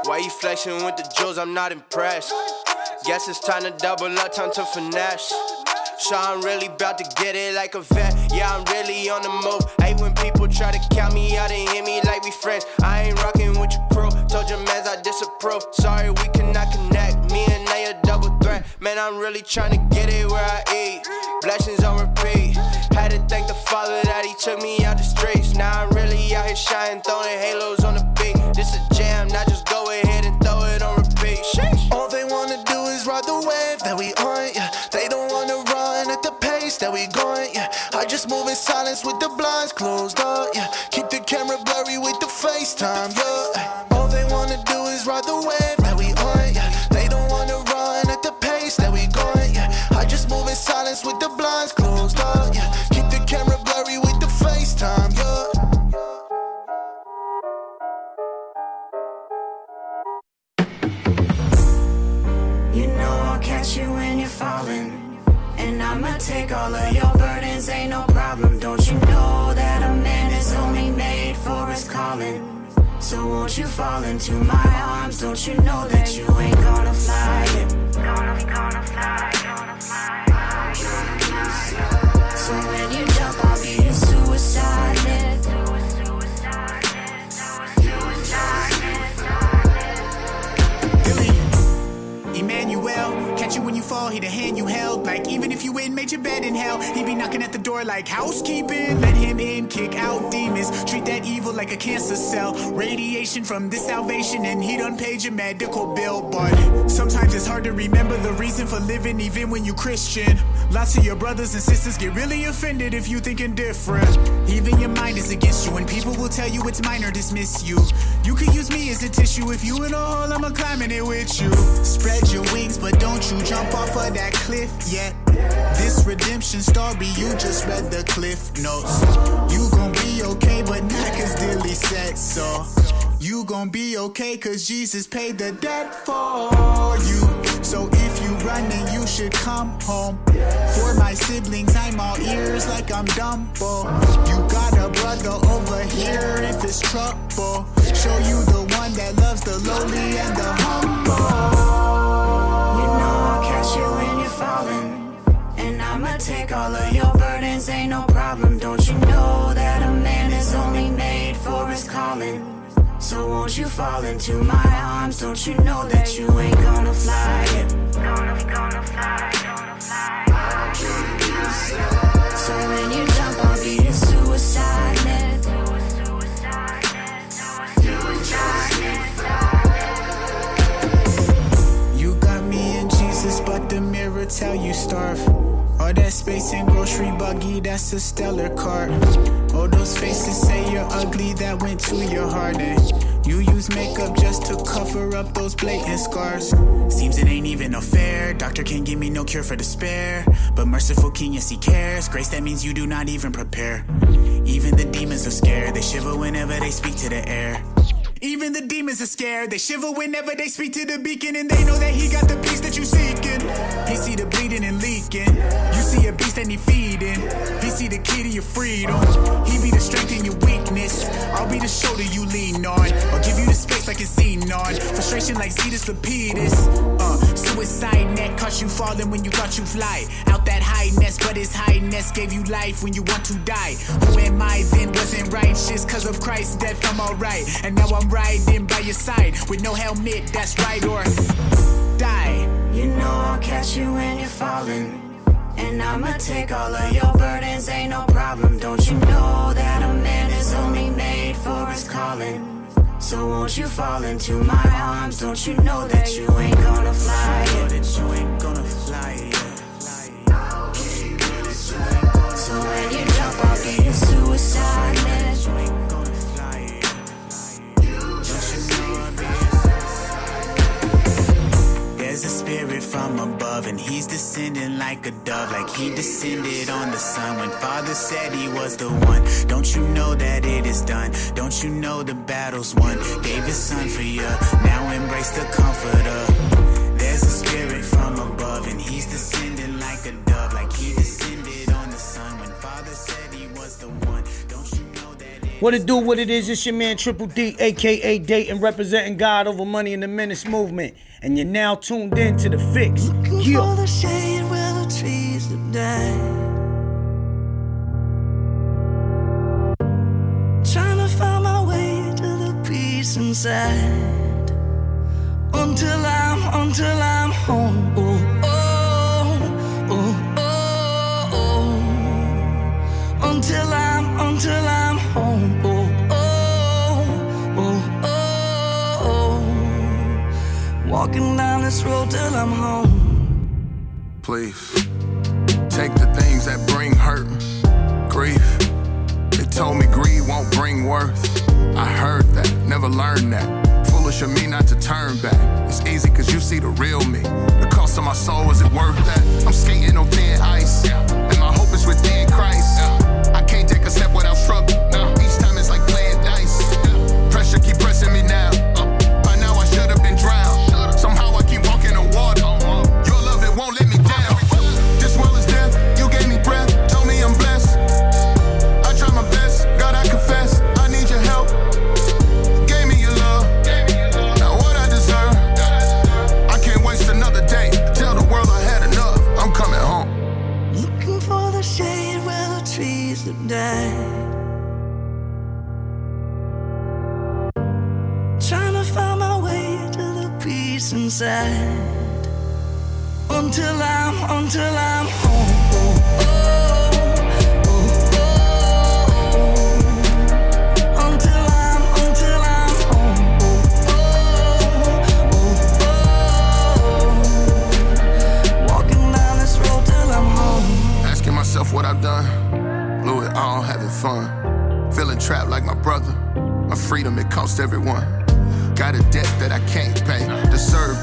Why you flexing with the jewels? I'm not impressed. Guess it's time to double up, time to finesse. So I'm really about to get it like a vet. Yeah, I'm really on the move. Hey, when people try to count me out and hit me like we friends, I ain't rocking with your crew. Told your mans I disapprove. Sorry, we cannot connect. Me and they a double threat. Man, I'm really trying to get it where I eat. Blessings on repeat. Had to thank the Father that He took me out the streets. Now I'm really out here shining, throwing halos on the beat. This a jam, not just go ahead and throw it on repeat. Sheesh. Wave that we on, yeah. They don't wanna run at the pace that we going, yeah. I just move in silence with the blinds closed up, yeah. Keep the camera blurry with the FaceTime, yeah. Take all of your burdens, ain't no problem. Don't you know that a man is only made for his calling? So won't you fall into my arms? Don't you know that you ain't gonna fly? So when you jump, I'll be your suicide. Emmanuel, catch you when you fall, he the hand you held. Like even if you win, made your bed, in hell, he be knocking at the door like housekeeping. Let him in, kick out demons. Treat that evil like a cancer cell. Radiation from this salvation, and he done paid your medical bill. But sometimes it's hard to remember the reason for living, even when you Christian. Lots of your brothers and sisters get really offended if you thinking different. Even your mind is against you, and people will tell you it's mine or dismiss you. You could use me as a tissue if you in a hole, I'ma climbing it with you. Spread your wings, but don't you jump off of that cliff yet. This redemption story, you just read the cliff notes. You gon' be okay, but not cause Dilly said so. You gon' be okay, cause Jesus paid the debt for you. So if you running, you should come home. For my siblings, I'm all ears like I'm Dumbo. You got a brother over here if it's trouble. Show you the one that loves the lowly and the humble. Take all of your burdens, ain't no problem. Don't you know that a man is only made for his calling? So won't you fall into my arms? Don't you know that you ain't gonna fly? Gonna, gonna fly, gonna fly. So when you jump, I'll be your suicide net. You got me and Jesus, but the mirror tell you starve. All that space and grocery buggy, that's a stellar cart. All those faces say you're ugly, that went to your heart. And you use makeup just to cover up those blatant scars. Seems it ain't even no fair. Doctor can't give me no cure for despair. But merciful King, yes, he cares. Grace, that means you do not even prepare. Even the demons are scared, they shiver whenever they speak to the air. Even the demons are scared. They shiver whenever they speak to the beacon, and they know that he got the peace that you seeking. He see the bleeding and leaking. You see a beast and he feeding. He see the key to your freedom. He be the strength in your weakness. I'll be the shoulder you lean on. I'll give you the space like it's on. Frustration like Zetus Lapidus. Uh, suicide net caught you falling when you thought you fly. Out that high nest, but his highness gave you life when you want to die. Who am I then? Wasn't righteous cause of Christ's death. I'm alright. And now I'm riding by your side with no helmet. That's right, or die. You know I'll catch you when you're falling. And I'ma take all of your burdens, ain't no problem. Don't you know that a man is only made for his calling? So won't you fall into my arms? Don't you know that you ain't gonna fly? That you ain't gonna fly. So when you jump, I'll be your suicide net. There's a spirit from above, and he's descending like a dove, like he descended on the sun when Father said he was the one. Don't you know that it is done? Don't you know the battle's won? Gave his son for you, now embrace the comforter. What it do, what it is, it's your man Triple D, aka Dayton, representing God over money in the Menace movement. And you're now tuned in to the fix. For the shade where the trees have died. Trying to find my way to the peace inside. Until I'm, until I'm home. Oh, oh, oh, oh, oh. Until I'm, until I'm this road till I'm home. Please take the things that bring hurt, grief. They told me greed won't bring worth. I heard that, never learned that. Foolish of me not to turn back. It's easy cause you see the real me. The cost of my soul, is it worth that? I'm skating on thin ice, and my hope is within Christ. side until I'm until I'm home. What I've done, blew it all, having fun. Feeling trapped like my brother. My freedom, it cost everyone. Got a debt that I can't pay. Deserve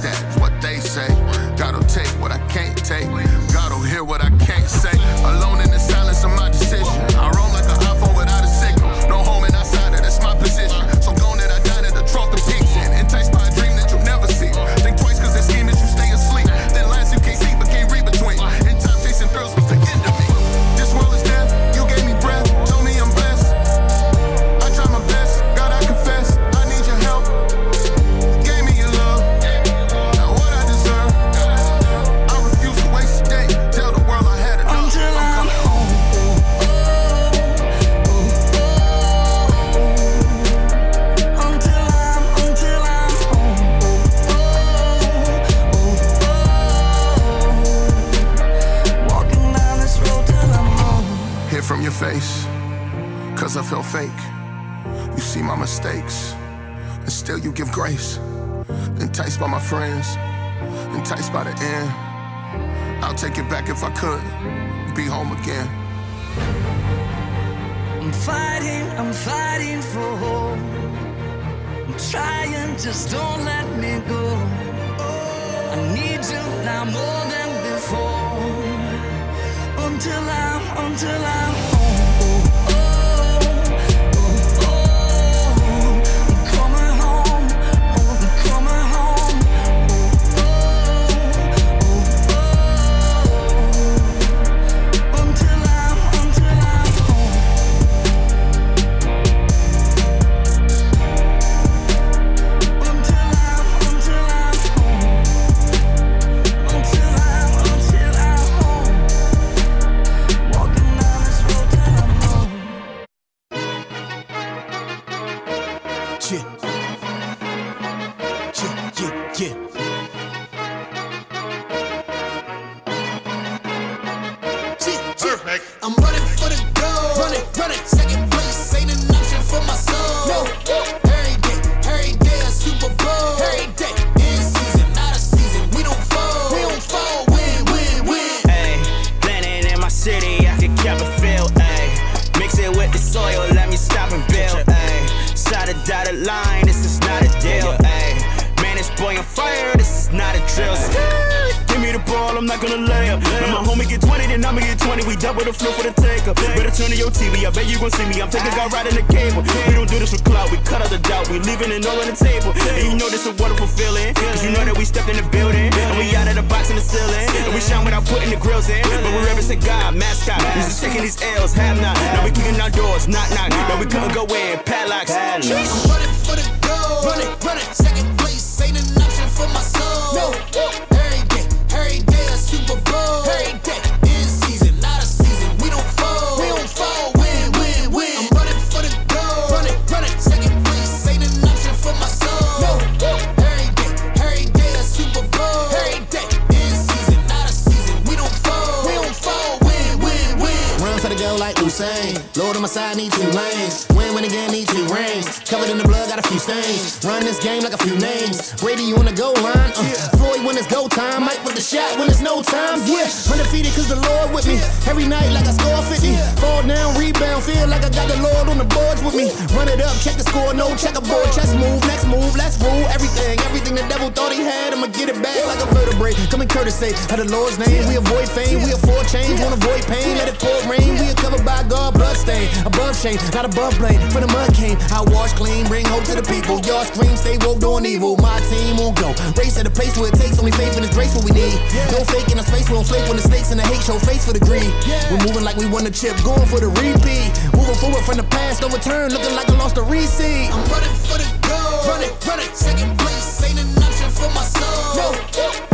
score, no checkerboard. Chess move, next move, let's rule everything. Everything the devil thought he had, I'ma get it back like a vertebrae. Come in courtesy, at the Lord's name. We avoid fame, we afford change, won't avoid pain. Let it pour rain, we are covered by God, bloodstain. Above shame, not above blame. For the mud came, I wash clean, bring hope to the people. Y'all scream, stay woke, doing evil. My team won't go. Race at a place where it takes only faith and it's grace what we need. No fake in our space, we don't flake when the snakes and the hate show face for the greed. We're moving like we won the chip, going for the repeat. Moving forward from the past, no return, looking like I lost a reset lead. I'm running for the gold. Running, running. Second place ain't an option for my soul. No.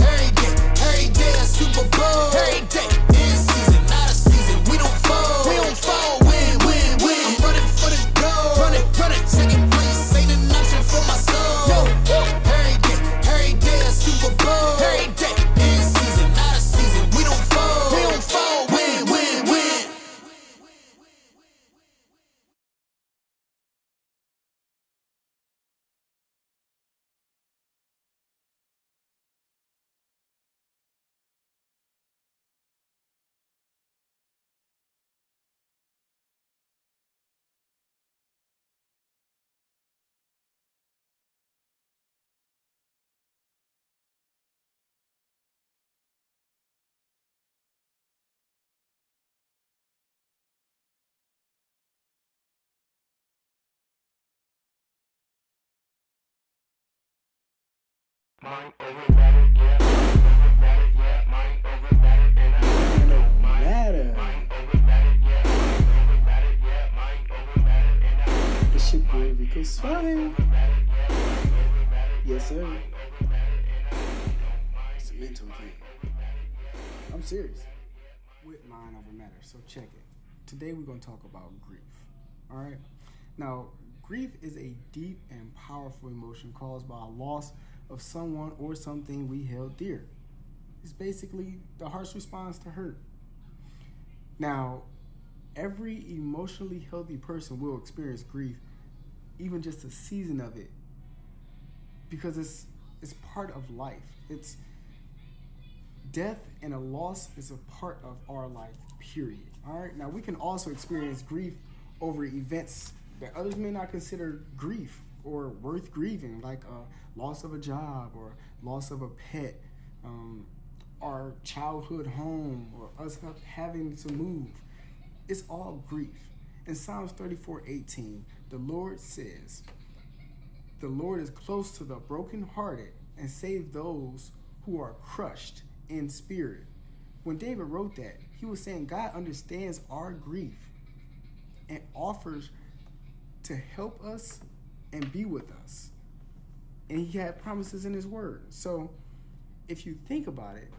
Every day, every day a Super Bowl. Every day. It's your boy Rico Suave. Yes, sir. It's a mental thing. I'm serious. With mind over matter. So check it. Today we're going to talk about grief. All right. Now, grief is a deep and powerful emotion caused by a loss of someone or something we held dear. It's basically the heart's response to hurt. Now, every emotionally healthy person will experience grief, even just a season of it, because it's it's part of life. It's death and a loss is a part of our life. Period. All right. Now we can also experience grief over events that others may not consider grief or worth grieving, like a loss of a job or loss of a pet, um, our childhood home, or us having to move. It's all grief. In Psalms 34 18, the Lord says, The Lord is close to the brokenhearted and save those who are crushed in spirit. When David wrote that, he was saying God understands our grief and offers to help us and be with us. And he had promises in his word. So if you think about it,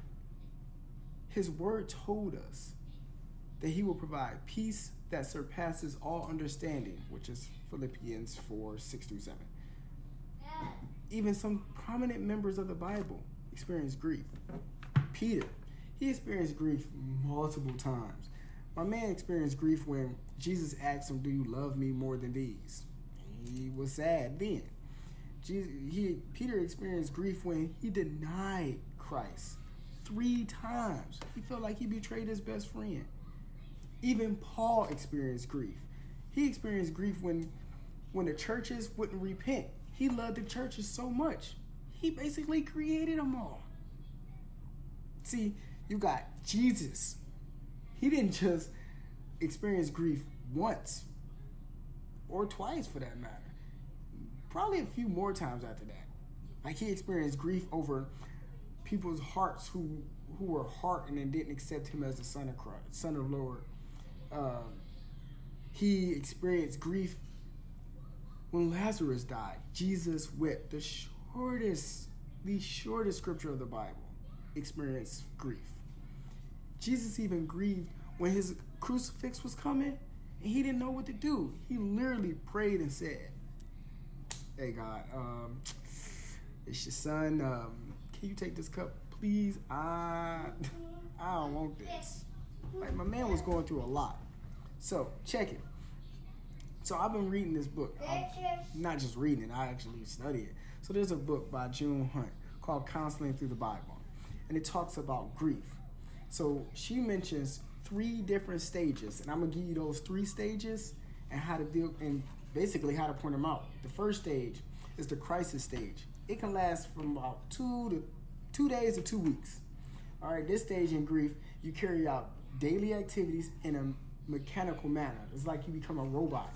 his word told us that he will provide peace that surpasses all understanding, which is Philippians 4 6 through 7. Even some prominent members of the Bible experienced grief. Peter, he experienced grief multiple times. My man experienced grief when Jesus asked him, Do you love me more than these? He was sad then. Jesus, he, Peter experienced grief when he denied Christ three times. He felt like he betrayed his best friend. Even Paul experienced grief. He experienced grief when when the churches wouldn't repent. He loved the churches so much. He basically created them all. See, you got Jesus. He didn't just experience grief once or twice for that matter. Probably a few more times after that. Like he experienced grief over people's hearts who who were hardened and didn't accept him as the son of Christ, son of Lord. Um, he experienced grief when Lazarus died. Jesus wept. The shortest, the shortest scripture of the Bible experienced grief. Jesus even grieved when his crucifix was coming and he didn't know what to do. He literally prayed and said, Hey God, um, it's your son. Um, can you take this cup, please? I I don't want this. Like my man was going through a lot. So check it. So I've been reading this book. I'm not just reading it, I actually study it. So there's a book by June Hunt called Counseling Through the Bible. And it talks about grief. So she mentions three different stages, and I'm gonna give you those three stages and how to deal and basically how to point them out. The first stage is the crisis stage. It can last from about two to two days to two weeks. All right, this stage in grief, you carry out daily activities in a mechanical manner. It's like you become a robot.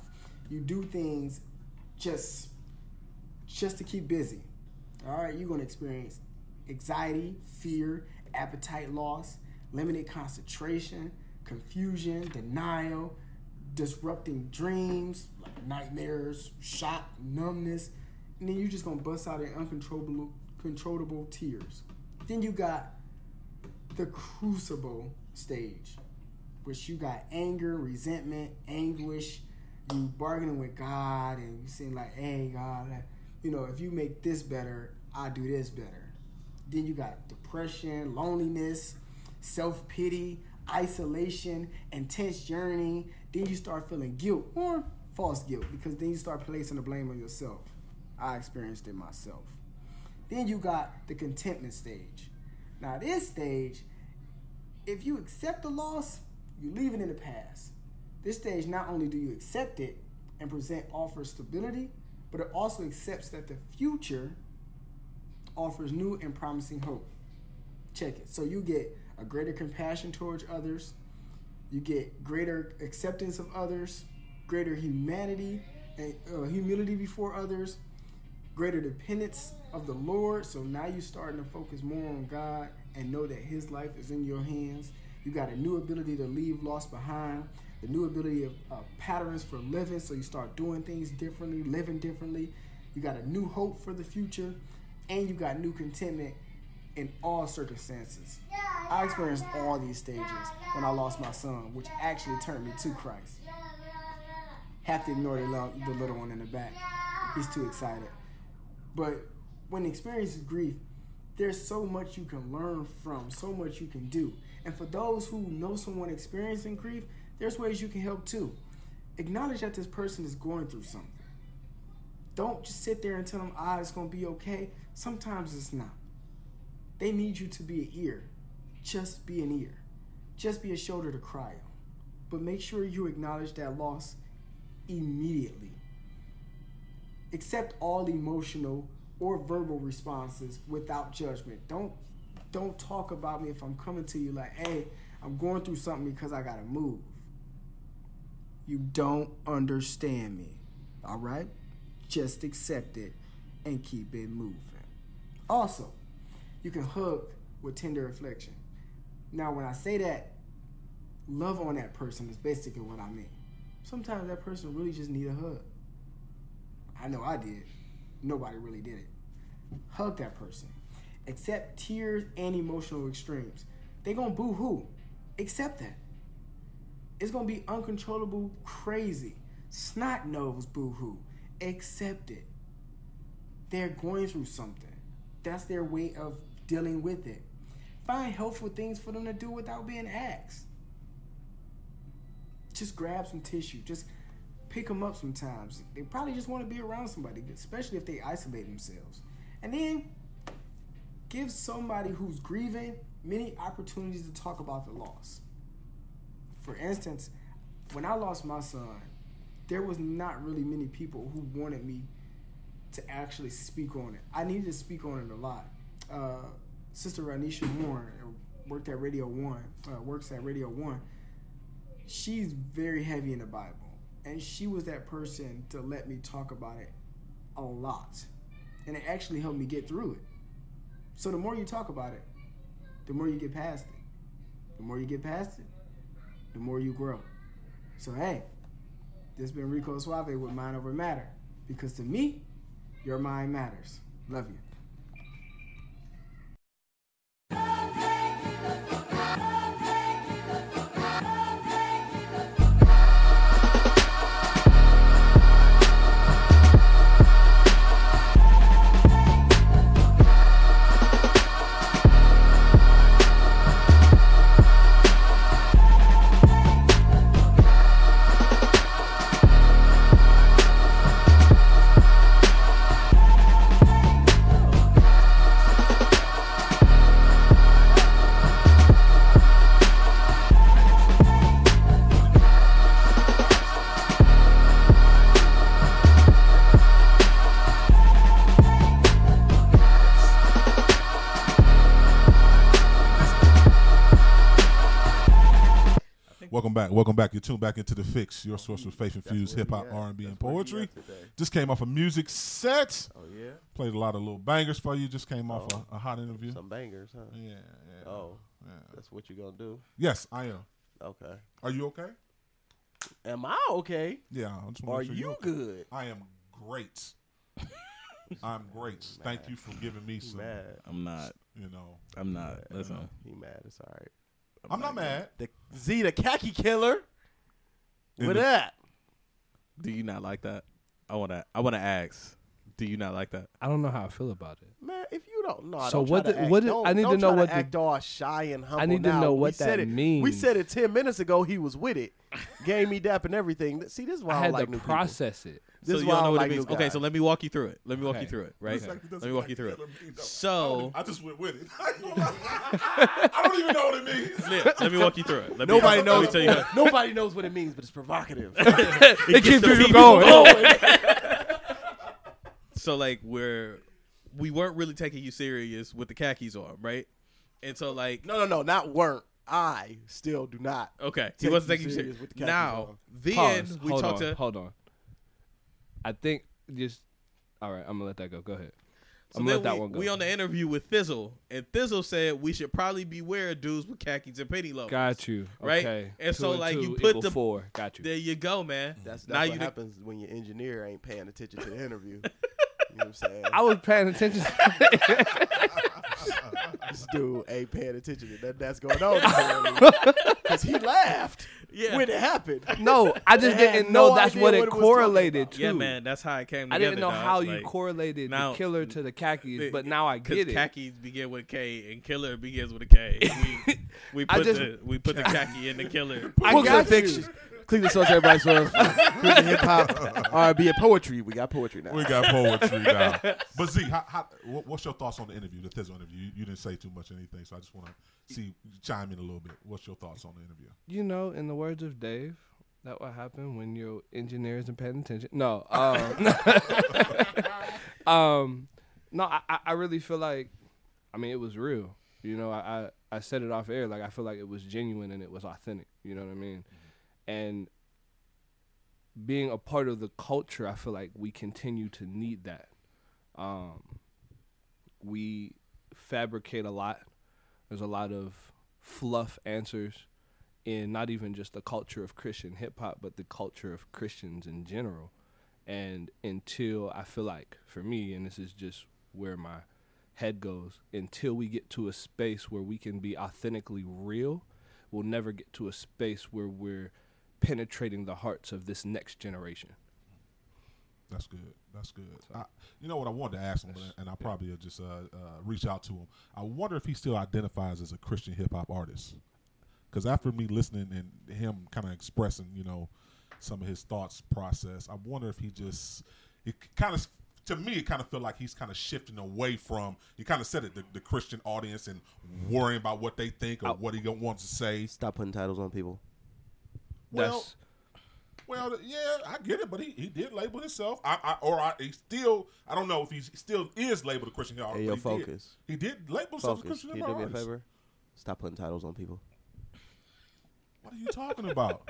You do things just just to keep busy. All right, you're gonna experience anxiety, fear, appetite loss, limited concentration, confusion, denial, disrupting dreams, like nightmares, shock, numbness, and then you're just gonna bust out in uncontrollable controllable tears. Then you got the crucible stage, which you got anger, resentment, anguish, you bargaining with God and you saying like, hey God, you know, if you make this better, I'll do this better. Then you got depression, loneliness, self pity, isolation, intense yearning. Then you start feeling guilt or false guilt because then you start placing the blame on yourself. I experienced it myself. Then you got the contentment stage. Now, this stage, if you accept the loss, you leave it in the past. This stage, not only do you accept it and present offers stability, but it also accepts that the future offers new and promising hope. Check it. So you get a greater compassion towards others, you get greater acceptance of others, greater humanity and uh, humility before others, greater dependence of the Lord. So now you're starting to focus more on God and know that His life is in your hands. You got a new ability to leave lost behind, the new ability of uh, patterns for living. So you start doing things differently, living differently. You got a new hope for the future, and you got new contentment in all circumstances. I experienced all these stages when I lost my son, which actually turned me to Christ. Have to ignore the, little one in the back. He's too excited. But when experiencing grief, there's so much you can learn from, so much you can do. And for those who know someone experiencing grief, there's ways you can help too. Acknowledge that this person is going through something. Don't just sit there and tell them, ah, it's going to be okay. Sometimes it's not. They need you to be an ear. Just be an ear. Just be a shoulder to cry on. But make sure you acknowledge that loss immediately. Accept all emotional or verbal responses without judgment. Don't don't talk about me if I'm coming to you like, "Hey, I'm going through something because I got to move." You don't understand me. All right? Just accept it and keep it moving. Also, you can hug with tender affection. Now, when I say that, love on that person is basically what I mean. Sometimes that person really just need a hug. I know I did. Nobody really did it. Hug that person. Accept tears and emotional extremes. They gonna boo hoo. Accept that. It's gonna be uncontrollable, crazy, snot nose boo hoo. Accept it. They're going through something. That's their way of dealing with it. Find helpful things for them to do without being asked. Just grab some tissue. Just pick them up sometimes. They probably just want to be around somebody, especially if they isolate themselves. And then give somebody who's grieving many opportunities to talk about the loss. For instance, when I lost my son, there was not really many people who wanted me to actually speak on it. I needed to speak on it a lot. Uh, Sister Ranisha Moore uh, worked at Radio One, uh, works at Radio One. She's very heavy in the Bible, and she was that person to let me talk about it a lot, and it actually helped me get through it. So the more you talk about it, the more you get past it. The more you get past it, the more you grow. So hey, this has been Rico Suave with Mind Over Matter, because to me, your mind matters. Love you. Back. Welcome back. You're tuned back into the fix, your source for faith infused hip hop, R and B, and poetry. Just came off a music set. Oh yeah. Played a lot of little bangers for you. Just came off Oh. a, a hot interview. Some bangers, huh? Yeah, yeah. Oh, yeah. that's what you're gonna do? Yes, I am. Okay. Are you okay? Am I okay? Yeah. I just wanna Are sure you okay. good? I am great. I'm great. Thank you for giving me some. mad. I'm not. You know. I'm not. Listen. He mad. It's all right. I'm not mad. The Z, the khaki killer. In With the- that. Do you not like that? I wanna. I wanna ask. Do you not like that? I don't know how I feel about it. Man, if you don't know, So don't what try the- to act, what did- don't, I need to don't know try what the- act all shy and humble. I need to now. know We what said that it- We said it ten minutes ago. He was with it, gave me dap and everything. See, this is why I I, had don't like to new process people. it. This so is you why don't know what like it means. Okay, so let me walk you through it. Let me walk Okay. you through it. Right. Exactly, that's Let me walk you through it. it means, though. So I just went with it. I don't even know what it means. Yeah, let me walk you through it. Let me, Nobody let knows. Me tell you how- nobody knows what it means, but it's provocative. it keeps the people going. so like we're we weren't really taking you serious with the khakis on, right? And so like no, no, no, not weren't. I still do not. okay, he take wasn't you taking you serious serious. with the khakis Now on. then Pause. we hold talked on, to Hold on. I think just All right, I'm gonna let that go. Go ahead. So I'm gonna let that we, one go. we on the interview with Thi'sl, and Thi'sl said we should probably beware of dudes with khakis and penny loafers. Got you. Right? Okay. And Two so and like you put the four. Got you. There you go, man. Mm-hmm. That's, that's now what you the- happens when your engineer ain't paying attention to the interview. you know what I'm saying? I was paying attention. this dude ain't paying attention to nothing that's going on because he laughed Yeah. when it happened. No, I just And didn't no know that's idea what it it correlated to. Yeah, man, that's how it came I didn't know dog. how you correlated now- the killer to the khakis, but now I 'cause get it. Khakis begin with K, and killer begins with a K. We, we put just- the we put the khaki in the killer. I got and fiction. Cleveland Source, everybody source. Christian hip hop, R&B, and poetry. We got poetry now. We got poetry now. But Z, how, how, what, what's your thoughts on the interview, the Thi'sl interview? You, you didn't say too much or anything, so I just want to see chime in a little bit. What's your thoughts on the interview? You know, in the words of Dave, that what happened when your engineer isn't paying attention. No, um, um, no, I, I- I really feel like, I mean, it was real. You know, I, I, I said it off air. Like I feel like it was genuine and it was authentic. You know what I mean? And being a part of the culture, I feel like we continue to need that. Um, we fabricate a lot. There's a lot of fluff answers in not even just the culture of Christian hip hop, but the culture of Christians in general. And until I feel like, for me, and this is just where my head goes, until we get to a space where we can be authentically real, we'll never get to a space where we're penetrating the hearts of this next generation. That's good. That's good. I, you know what I wanted to ask him, but- and I probably will just uh, uh, reach out to him. I wonder if he still identifies as a Christian hip hop artist. Because after me listening and him kind of expressing, you know, some of his thoughts process, I wonder if he just it kind of to me it kind of felt like he's kind of shifting away from you kind of said it the, the Christian audience and worrying about what they think or what he don't to say. Stop putting titles on people. Well, That's- well, yeah, I get it, but he, he did label himself. I, I or I he still I don't know if he still is labeled a Christian hip hop. Hey, yo, but he did. focus. He did label himself as a Focus. Christian Can you do me a favor? Stop putting titles on people. What are you talking about?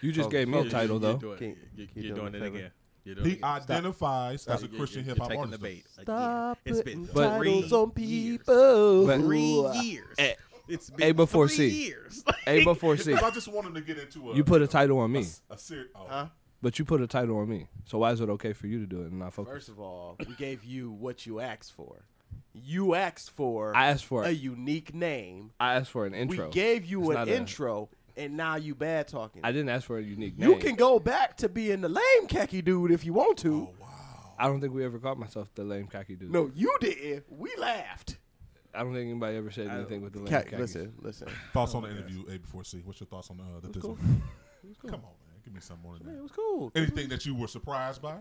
You just Focus. gave me a Focus. title, You're though. doing, you- can you you're do me doing it again. You're He it again. identifies as a You- you- Christian hip hop artist. the bait. Stop It's been putting three titles on years. people. Three years. Eh, It's been A before three C. years. A before C. So I just want him to get into a. You put a title on a, me, s- a ser- oh. Huh? but you put a title on me. So why is it okay for you to do it and not focus? First of all, we gave you what you asked for. You asked for I asked for a it. unique name. I asked for an intro. We gave you It's an not a- intro, and now you bad talking. I didn't ask for a unique name. you can go back to being the lame khaki dude if you want to. Oh wow. I don't think we ever called myself the lame khaki dude. No, you didn't. We laughed. I don't think anybody ever said anything with the lame Ca- khaki. listen, listen. Thoughts on the interview A before C? What's your thoughts on uh, the was cool. It was cool. Come on, man, give me some more than that. it was cool. Anything that you were surprised by?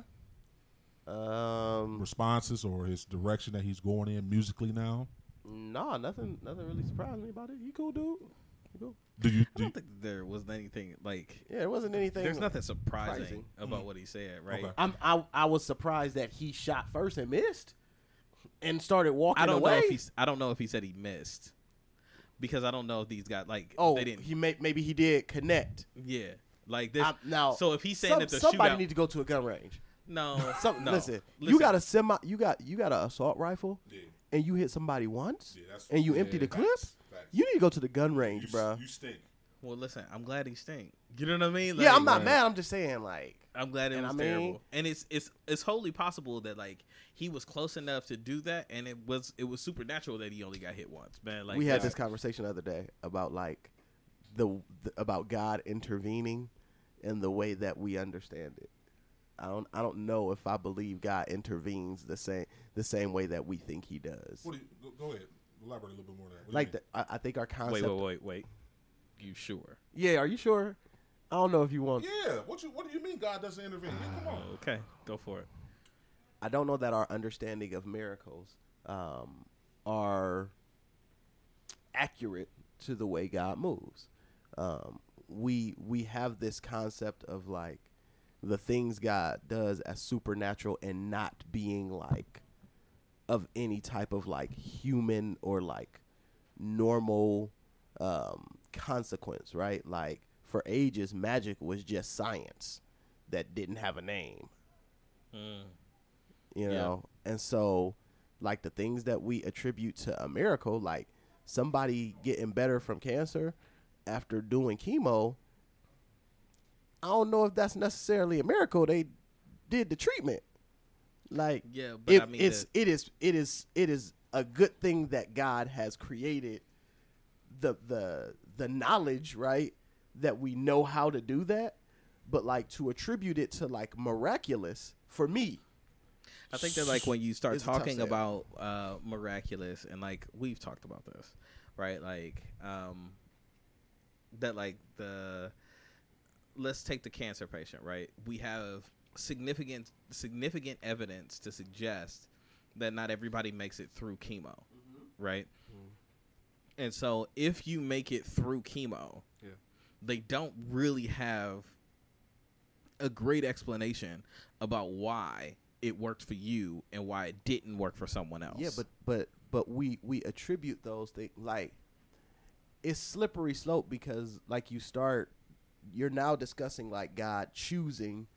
Um, Responses or his direction that he's going in musically now? no, nothing, nothing really surprised me about it. You cool, dude? You cool? Do you? I Do don't think there was anything like. Yeah, there wasn't anything. There's nothing surprising surprising. about what he said, right? Okay. I'm, I, I was surprised that he shot first and missed, and started walking I don't away. know if he's. I don't know if he said he missed, because I don't know if these got like. oh, they didn't. he may, maybe he did connect. Yeah, like this. I'm- now, so if he's saying some- that the somebody shootout, need to go to a gun range. no, Some, no, listen, you got a semi, you got you got an assault rifle, and you hit somebody once, Yeah, that's- and you yeah, empty the facts, clip. facts. You need to go to the gun range, You, bro. you stink. Well, listen, I'm glad he stink. You know what I mean? yeah, I'm not like, mad. I'm just saying, like, I'm glad it was I mean- terrible, and it's it's it's wholly possible that like he was close enough to do that, and it was it was supernatural that he only got hit once, man. Like we had this conversation the other day about like the, the about God intervening and the way that we understand it. I don't I don't know if I believe God intervenes the same the same way that we think He does. What do you, go, go ahead. Elaborate a little bit more on that. What Like the, I, I think our concept. Wait, wait, wait, wait. You sure? Yeah, are you sure? I don't know if you want. Yeah. What you? What do you mean God doesn't intervene? Yeah, come on. Okay, go for it. I don't know that our understanding of miracles um, are accurate to the way God moves. Um, we we have this concept of like the things God does as supernatural and not being like of any type of like human or like normal um, consequence, right? Like for ages, magic was just science that didn't have a name. You Yeah. know, and so like the things that we attribute to a miracle, like somebody getting better from cancer after doing chemo. I don't know if that's necessarily a miracle. They did the treatment. Like Yeah, but it- I mean it's the- it is it is it is a good thing that God has created the the the knowledge, right? That we know how to do that, but like to attribute it to like miraculous for me. I think that like when you start It's talking about uh, miraculous and like we've talked about this, right? Like um, that like the let's take the cancer patient, right? We have significant significant evidence to suggest that not everybody makes it through chemo, right? And so if you make it through chemo, Yeah. they don't really have a great explanation about why it worked for you and why it didn't work for someone else. Yeah, but but but we we attribute those things like it's slippery slope because like you start you're now discussing like God choosing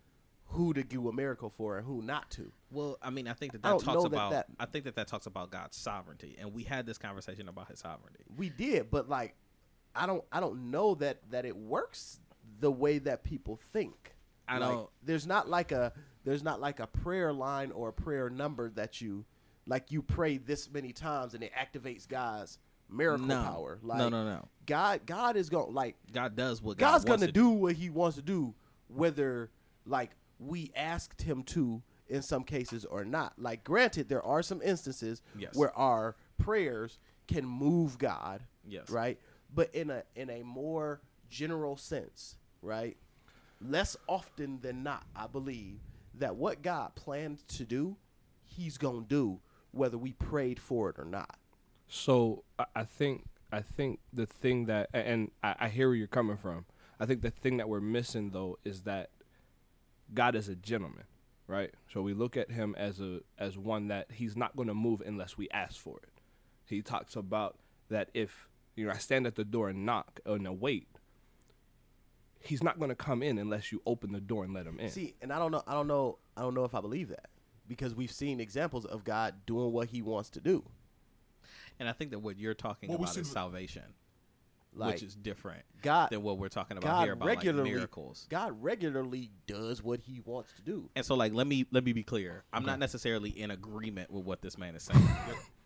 who to do a miracle for and who not to. well, I mean, I think that that talks know that about. that- I think that that talks about God's sovereignty, and we had this conversation about His sovereignty. We did, but like I don't I don't know that that it works the way that people think. I Like, don't- there's not like a there's not like a prayer line or a prayer number that you like you pray this many times and it activates God's miracle No. power. No, Like no, no. God God is going to like God does what God God's gonna to do what He wants to do, whether like we asked Him to in some cases or not. Like, granted, there are some instances Yes. where our prayers can move God, Yes. right? But in a in a more general sense, right? Less often than not, I believe that what God planned to do, He's gonna do, whether we prayed for it or not. So I, think I think the thing that and I, I hear where you're coming from. I think the thing that we're missing though is that God is a gentleman, right? So we look at him as a as one that he's not to move unless we ask for it. He talks about that if you know I stand at the door and knock and wait, he's not going to come in unless you open the door and let him in. See, and I don't know, I don't know, I don't know if I believe that because we've seen examples of God doing what He wants to do. And I think that what you're talking Well, we about is salvation, Like, which is different God than what we're talking about God here about regularly, like miracles. God regularly does what He wants to do. And so, like, let me let me be clear. I'm not necessarily in agreement with what this man is saying.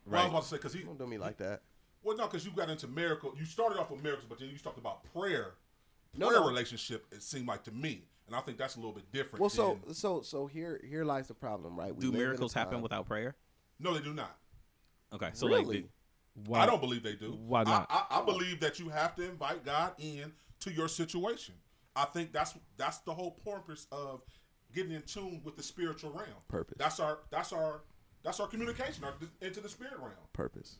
Well, I was about to say because he don't do me like that. Well, no, because you got into miracle. You started off with miracles, but then you talked about prayer. No, prayer no. relationship. It seemed like to me, and I think that's a little bit different. Well, so than- so so here here lies the problem, right? We Do live in a miracles happen without prayer? no, they do not. Okay, so like, Really? the- I don't believe they do. Why not? I, I, I believe that you have to invite God in to your situation. I think that's that's the whole purpose of getting in tune with the spiritual realm. Purpose. That's our that's our that's our communication our, into the spirit realm. purpose.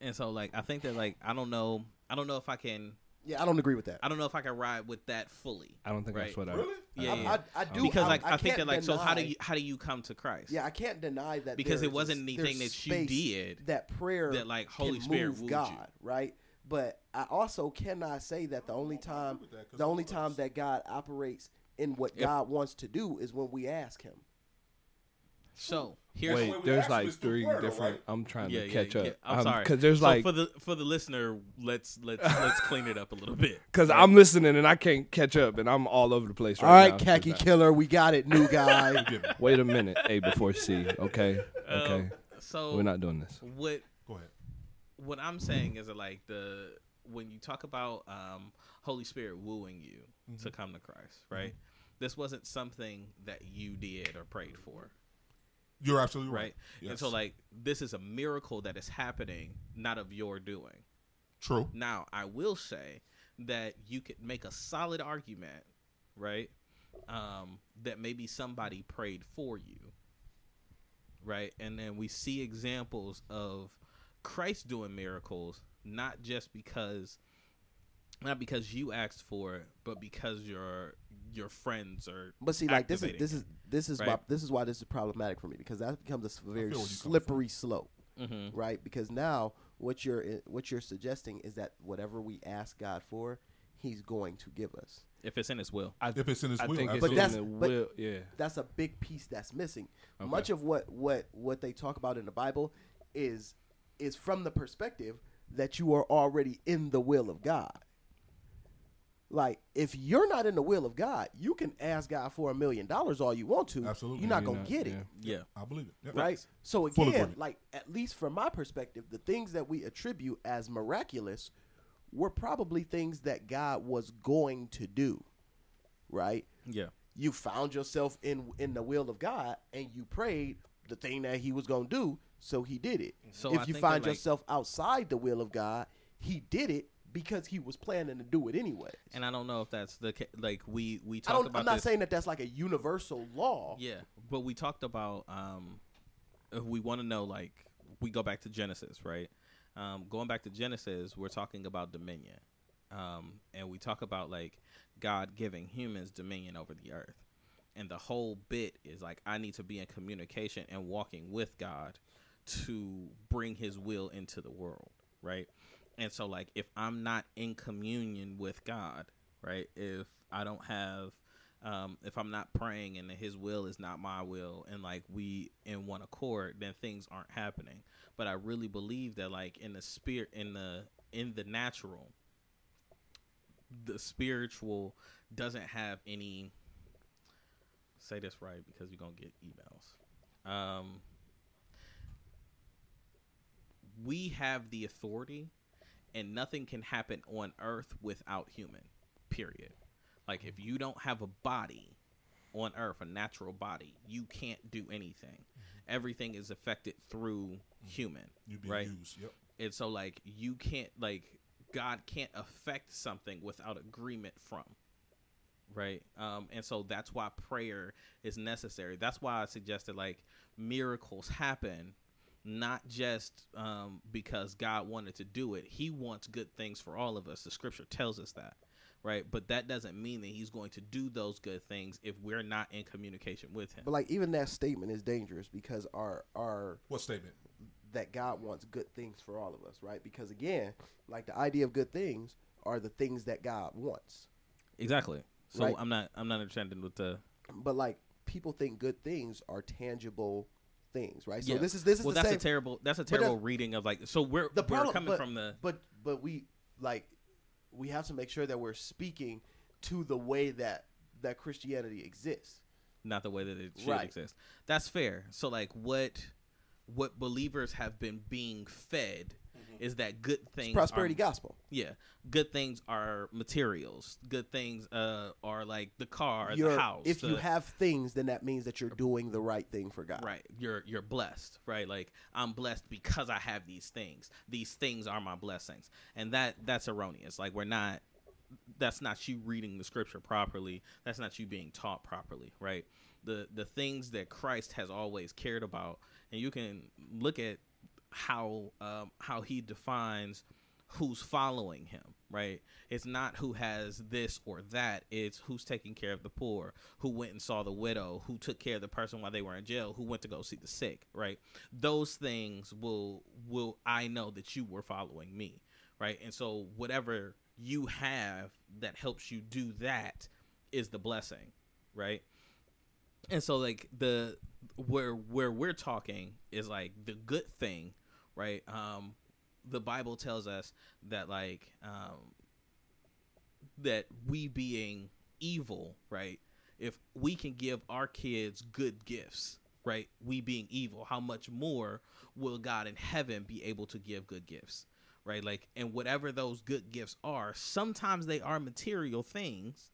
and so like, I think that like, I don't know, I don't know if I can. Yeah, I don't agree with that. I don't know if I can ride with that fully. I don't think right? that's what I- Really? Yeah, I- yeah. I- I do- because I- like I I, think that can't like so how do you how do you come to Christ? Yeah, I can't deny that Because it wasn't a- anything that you did that prayer that, like, Holy can Spirit move wooed you. God, right? But I also cannot say that the only time the only time that God operates in what If- God wants to do is when we ask Him. So here's Wait, there's like three different. I'm trying Yeah, to yeah, catch yeah. up. I'm Um, sorry. because there's So like for the for the listener, let's let's let's clean it up a little bit. because right? I'm listening and I can't catch up and I'm all over the place right All right, now. khaki killer, we got it, new guy. Wait a minute, A before C. Okay, Um, okay. so we're not doing this. What Go ahead. what I'm saying is that like the when you talk about um, Holy Spirit wooing you to come to Christ, right? This wasn't something that you did or prayed for. You're absolutely right. Right. And so like this is a miracle that is happening, not of your doing. True. Now, I will say that you could make a solid argument, right? Um, that maybe somebody prayed for you. Right? And then we see examples of Christ doing miracles not just because not because you asked for it, but because your your friends are But see, like this is this is this is right? why this is why this is problematic for me because that becomes a very feel where you come slippery slope, Mhm. right? Because now what you're what you're suggesting is that whatever we ask God for, He's going to give us. If it's in His will. I, If it's in His I will, think it's but that's but will. Yeah. that's a big piece that's missing. Okay. Much of what what what they talk about in the Bible is is from the perspective that you are already in the will of God. Like if you're not in the will of God, you can ask God for a million dollars all you want to. Absolutely. you're not You're gonna not- get it. Yeah. I believe it. Yep. right? So again, like at least from my perspective, the things that we attribute as miraculous were probably things that God was going to do, right? Yeah. You found yourself in in the will of God, and you prayed the thing that He was going to do, so He did it. So if I you find like- yourself outside the will of God, He did it because He was planning to do it anyway. And I don't know if that's the ca- like we we talked about. I'm not this- saying that that's like a universal law. Yeah, but we talked about um, if we want to know like we go back to Genesis, right? Um, going back to Genesis, we're talking about dominion, um, and we talk about like God giving humans dominion over the earth, and the whole bit is like I need to be in communication and walking with God to bring His will into the world, right? And so like if I'm not in communion with God, right? If I don't have um, if I'm not praying and his will is not my will and like we in one accord, then things aren't happening. But I really believe that like in the spirit in the in the natural, the spiritual doesn't have any say this right because you're gonna get emails. Um we have the authority and nothing can happen on earth without human. Period. Like if you don't have a body on earth, a natural body, you can't do anything. Everything is affected through human. You being right? used, yep. And so like you can't like God can't affect something without agreement from. Right. Um, and so that's why prayer is necessary. That's why I suggested like miracles happen not just um, because God wanted to do it. He wants good things for all of us. The scripture tells us that, right? But that doesn't mean that He's going to do those good things if we're not in communication with Him. But like even that statement is dangerous because our our what statement that God wants good things for all of us, right? Because again, like the idea of good things are the things that God wants. Exactly. So Right. I'm not I'm not understanding with the But like people think good things are tangible things, right? So Yeah. this is this is well that's same, a terrible that's a but that's- terrible reading of like so we're the we're problem, coming but, from the but but we like we have to make sure that we're speaking to the way that that Christianity exists. not the way that it should Right. exist. That's fair. So like what what believers have been being fed is that good things prosperity are, gospel. Yeah. Good things are materials. Good things uh are like the car, You're- the house. if you have things, then that means that you're doing the right thing for God. Right. You're you're blessed, right? Like I'm blessed because I have these things. These things are my blessings. And that that's erroneous. Like we're not that's not you reading the scripture properly. That's not you being taught properly, right? The the things that Christ has always cared about and you can look at how um how he defines who's following him, right? It's not who has this or that. It's who's taking care of the poor, who went and saw the widow, who took care of the person while they were in jail, who went to go see the sick, right? Those things will will I know that you were following me, right? And so whatever you have that helps you do that is the blessing, right? And so like the where where we're talking is like the good thing, right? Um the Bible tells us that like um that we being evil, right? If we can give our kids good gifts, right? We being evil, how much more will God in heaven be able to give good gifts? Right? Like and whatever those good gifts are, sometimes they are material things,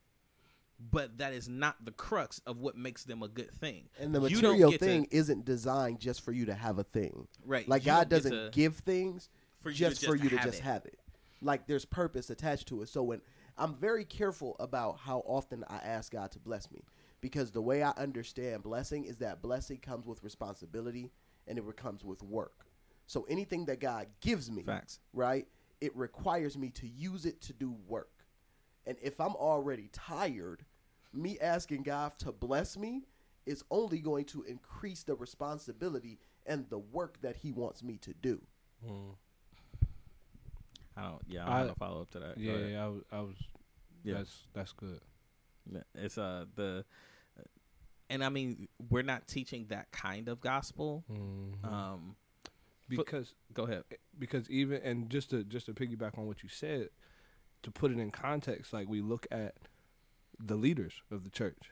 but that is not the crux of what makes them a good thing. And the material get to- thing isn't designed just for you to have a thing. Right. Like God doesn't to- give things for you to just for you to have just it. have it. Like there's purpose attached to it. So when I'm very careful about how often I ask God to bless me because the way I understand blessing is that blessing comes with responsibility and it comes with work. So anything that God gives me, Facts. right? It requires me to use it to do work. And if I'm already tired, me asking God to bless me is only going to increase the responsibility and the work that He wants me to do. I don't yeah, I don't have a follow up to that. Yeah, yeah, I was, I was Yeah. that's that's good. It's uh the, and I mean we're not teaching that kind of gospel. Mhm. Um, because go ahead. Because even and just to just to piggyback on what you said, to put it in context, like we look at the leaders of the church.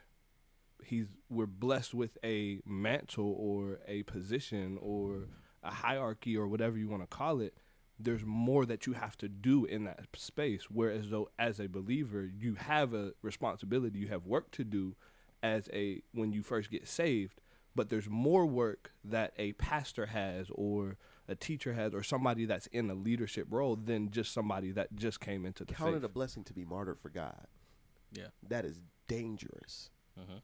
He's we're blessed with a mantle or a position or a hierarchy or whatever you want to call it. There's more that you have to do in that space. Whereas though as a believer, you have a responsibility, you have work to do as a when you first get saved but there's more work that a pastor has or a teacher has or somebody that's in a leadership role than just somebody that just came into the Count faith. it a blessing to be martyred for God. Yeah. That is dangerous. Mhm.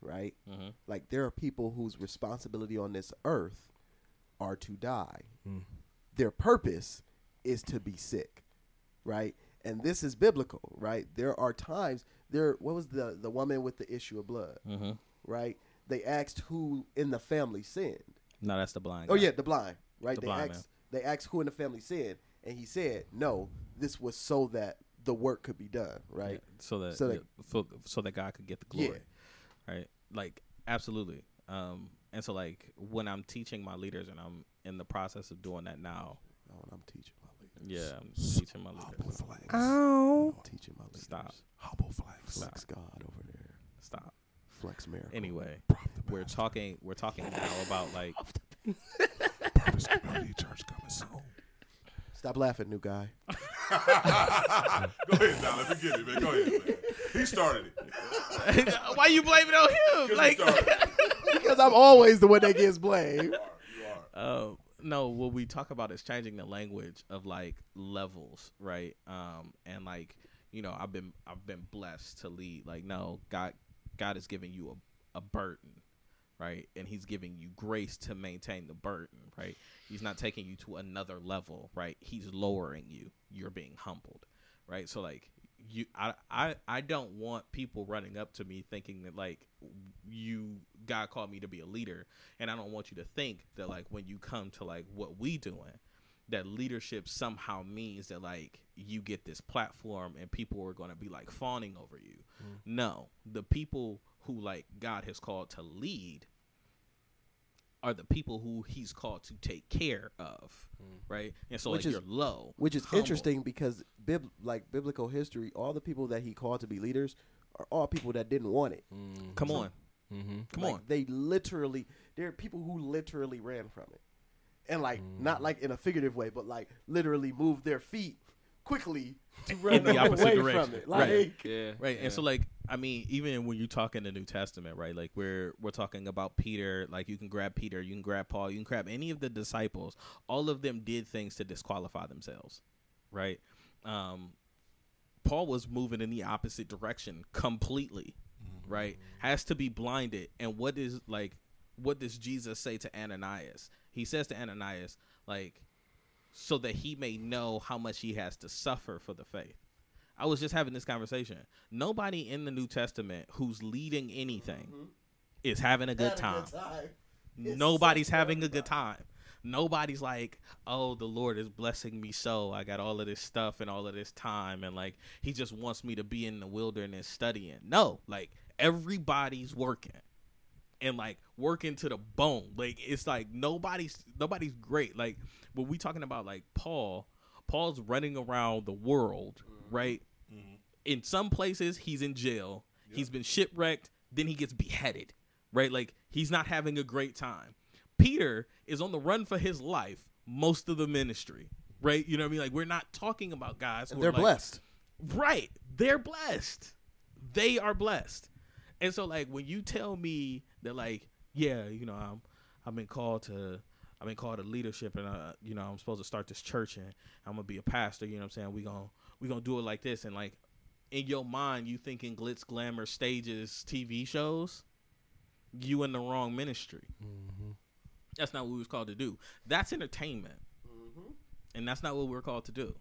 Right? Mhm. Like there are people whose responsibility on this earth are to die. Mm. Their purpose is to be sick. Right? And this is biblical, right? There are times there what was the the woman with the issue of blood? Mhm. Right? They asked who in the family sinned. No, that's the blind. Oh guy. yeah, the blind, right? The they blind asked they asked who in the family sinned, and he said, "No, this was so that the work could be done." Right? Yeah, so that so so that so, so that God could get the glory. Right? Like absolutely. Um and so like when I'm teaching my leaders and I'm in the process of doing that now. Oh, and I'm teaching my leaders. Yeah, I'm teaching my leaders. Ow. I'm teaching my leaders. Stop. Humble flex. Flex God over there. Stop. Flex miracle. Anyway, we're talking we're talking now about like Purpose Community Church coming soon. Stop laughing, new guy. Go ahead, now. Let me get it, man. Go ahead, man. He started it. Why you blaming on him? Like because I'm always the one that gets blamed. You Uh, no, what we talk about is changing the language of like levels, right? Um, and like you know, I've been I've been blessed to lead. Like, no, God, God is giving you a, a burden, right? And He's giving you grace to maintain the burden, right? He's not taking you to another level, right? He's lowering you. You're being humbled, right? So like you I, I I don't want people running up to me thinking that like you God called me to be a leader and I don't want you to think that like when you come to like what we doing that leadership somehow means that like you get this platform and people are going to be like fawning over you. Mm. No, the people who like God has called to lead are the people who he's called to take care of, hmm. right? And so like you're low, Which is humble. interesting because bib- like biblical history, all the people that he called to be leaders are all people that didn't want it. Hmm. Come So- on. Mm-hmm. Come Like, on. They literally there are people who literally ran from it. And like not hmm. like in a figurative way, but like literally moved their feet quickly to run in the opposite away direction. from it. right. Like right. And so like I mean, even when you talk in the New Testament, right? Like we're we're talking about Peter, like you can grab Peter, you can grab Paul, you can grab any of the disciples. All of them did things to disqualify themselves. Right? Um Paul was moving in the opposite direction completely. Right? Has to be blinded. And what is like what does Jesus say to Ananias? He says to Ananias, like, so that he may know how much he has to suffer for the faith. I was just having this conversation. Nobody in the New Testament who's leading anything mm-hmm. is having a good a time. good time. Nobody's so having a good time. Nobody's like, oh, the Lord is blessing me so. I got all of this stuff and all of this time, and like, He just wants me to be in the wilderness studying. No, like, everybody's working and like working to the bone. Like it's like nobody's nobody's great. Like when we talking about like Paul, Paul's running around the world, mm-hmm. right? In some places he's in jail. He's been shipwrecked, then he gets beheaded, right? Like he's not having a great time. Peter is on the run for his life most of the ministry, right? You know what I mean? Like we're not talking about guys who And are they're like- blessed. Right. They're blessed. They are blessed. And so like when you tell me that like, yeah, you know, I'm I've been called to I've been called to leadership and uh, you know, I'm supposed to start this church and I'm gonna be a pastor, you know what I'm saying? We gonna we gonna do it like this and like in your mind you thinking glitz glamour stages TV shows, you in the wrong ministry. That's not what we was called to do. That's entertainment. And that's not what we're called to do.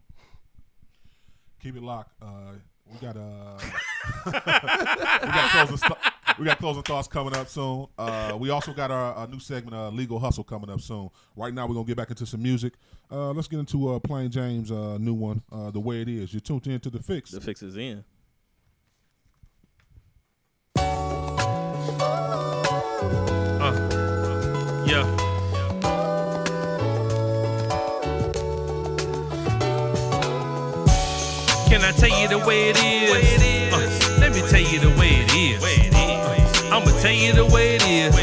Keep it locked. Uh, we got uh, we got closing st- we got closing thoughts coming up soon. Uh, we also got our, our new segment, uh, Legal Hustle, coming up soon. Right now, we're gonna get back into some music. Uh, let's get into uh, Plain James' uh, new one, uh, "The Way It Is." You're tuned in to the Fixx. The Fixx is in. Uh, yeah. Can I tell you the way it is? You the way it is.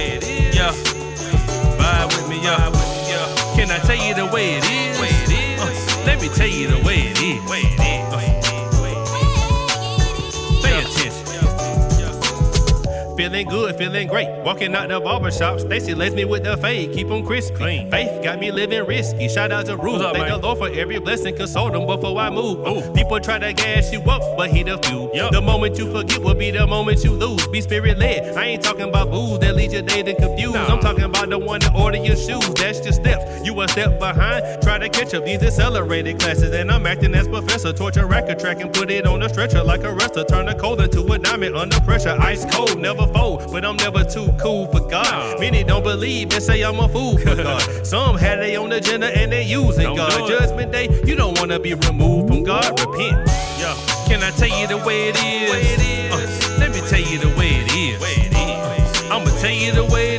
Yeah. Vibe with me, yeah. Can I tell you the way it is? Uh, let me tell you the way it is. Feeling good, feeling great. Walking out the barber shop, Stacy lays me with the fade, Keep keep 'em crispy. Faith got me living risky. Shout out to Ruth. Thank man? the Lord for every blessing. Console them before I move. People try to gas you up, but he the few. The moment you forget will be the moment you lose. Be spirit led. I ain't talking about booze that leads your day to confuse. I'm talking about the one that order your shoes. That's your steps. You a step behind. Try to catch up these accelerated classes. And I'm acting as professor. Torture record track and put it on a stretcher like a wrestler. Turn a cold into a diamond under pressure. Ice cold, never But I'm never too cool for God. Many don't believe and say I'm a fool for God. Some had they own agenda and they using Don't God. Judgment day, you don't wanna be removed from God. Repent. Yeah. Can I tell you the way it is? Uh, let me tell you the way it is. Uh, I'ma tell you the way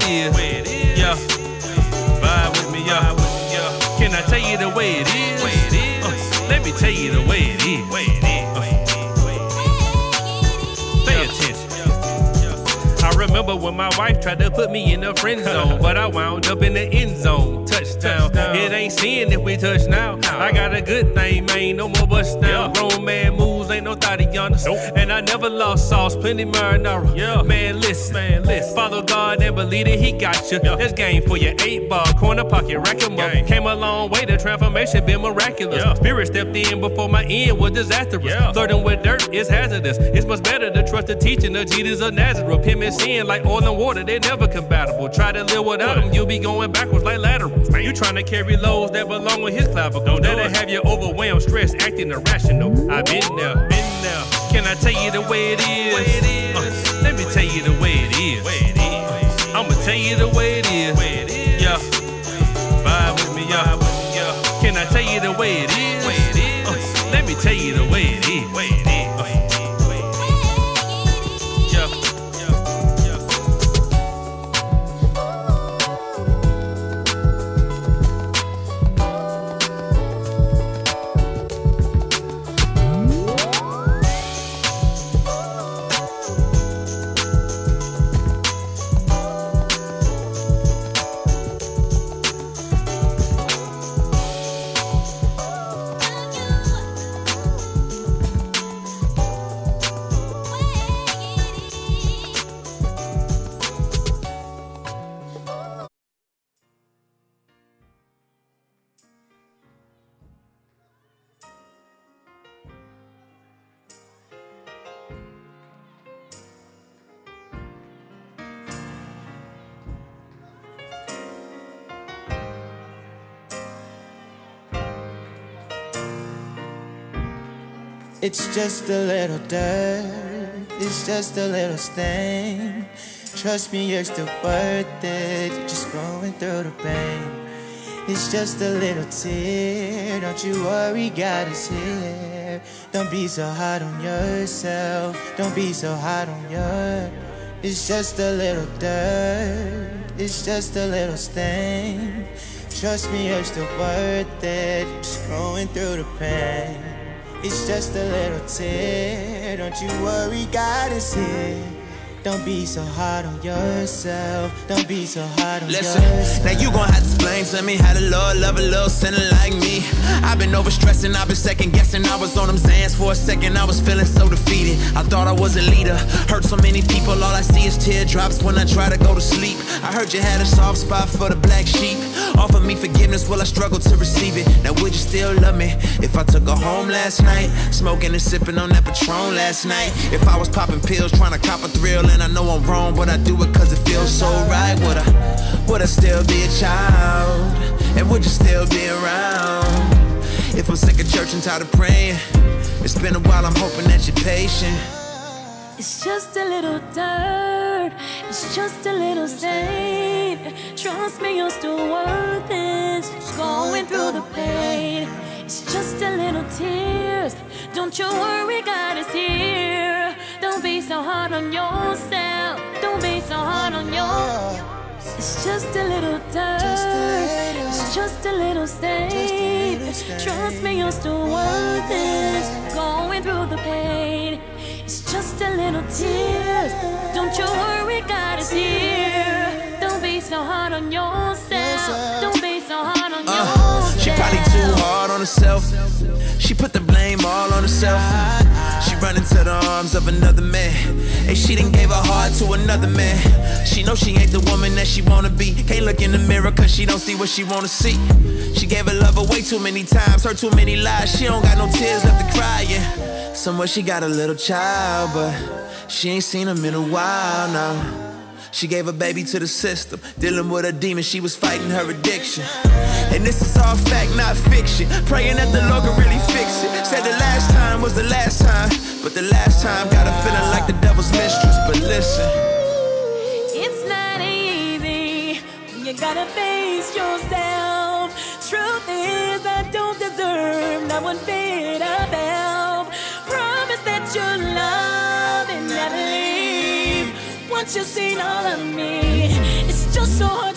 Remember when my wife tried to put me in the friend zone, but I wound up in the end zone. Touchdown. It ain't sin if we touch now. I got a good thing, man. No more bust down. Grown man moves, ain't no Tatianas. And I never lost sauce, plenty marinara. Yeah. Man, listen, man, listen. Follow God and believe that He got you. Yeah. That's game for your eight ball, corner pocket, rack 'em up. Came a long way, the transformation been miraculous. Spirit stepped in before my end was disastrous. Flirting with dirt is hazardous. It's much better to trust the teaching of Jesus of Nazareth. Him and sin like oil and water, they never compatible. Try to live without him, you'll be going backwards like laterals. Man. You trying to carry loads that belong with his clavicle. That'll have you overwhelmed, stressed, acting irrational. I've been there, been there. Can I tell you the way it is? Uh, let me tell you the way it is. I'ma tell you the way it is. Yeah. Vibe with me, yeah. Can I tell you the way it is? Uh, let me tell you the way It's just a little dirt, it's just a little stain. Trust me, you're still worth it. Just going through the pain. It's just a little tear, don't you worry, God is here. Don't be so hard on yourself, don't be so hard on your. It's just a little dirt, it's just a little stain. Trust me, you're still worth it. Just going through the pain. It's just a little tear. Don't you worry, God is here. Don't be so hard on yourself. Don't be so hard on Listen, yourself. now you gon' have to explain to me how the Lord love a little sinner like me. I've been overstressing, I've been second guessing. I was on them Xans for a second, I was feeling so defeated. I thought I was a leader. Hurt so many people, all I see is teardrops when I try to go to sleep. I heard you had a soft spot for the black sheep. Offer me forgiveness while I struggle to receive it. Now would you still love me if I took her home last night? Smoking and sipping on that Patron last night. If I was popping pills trying to cop a thrill and I know I'm wrong, but I do it cause it feels so right. Would I, would I still be a child? And would you still be around? If I'm sick of church and tired of praying, it's been a while, I'm hoping that you're patient. It's just a little dirt, it's just a little stain. Trust me, you're still worth it. Going through the pain. It's just a little tears. Don't you worry, God is here. Don't be so hard on yourself. Don't be so hard on your. It's just a little dirt. It's just a little stain. Trust me, you're still worth it. Going through the the pain. It's just a little tears. Don't you worry, God is here. Don't be so hard on yourself. Don't be so hard on yourself. She probably too hard on herself. She put the blame all on herself. She run into the arms of another man. And she done gave her heart to another man. She know she ain't the woman that she wanna be. Can't look in the mirror cause she don't see what she wanna see. She gave her love away too many times, heard too many lies. She don't got no tears left to cry, yeah. Somewhere she got a little child, but she ain't seen him in a while now. She gave her baby to the system, dealing with a demon, she was fighting her addiction. And this is all fact, not fiction. Praying that the Lord can really fix it. Said the last time was the last time, but the last time got a feeling like the devil's mistress. But listen, It's not easy. You gotta face yourself. Truth is, I don't deserve not one bit of Once you've seen all of me, it's just so hard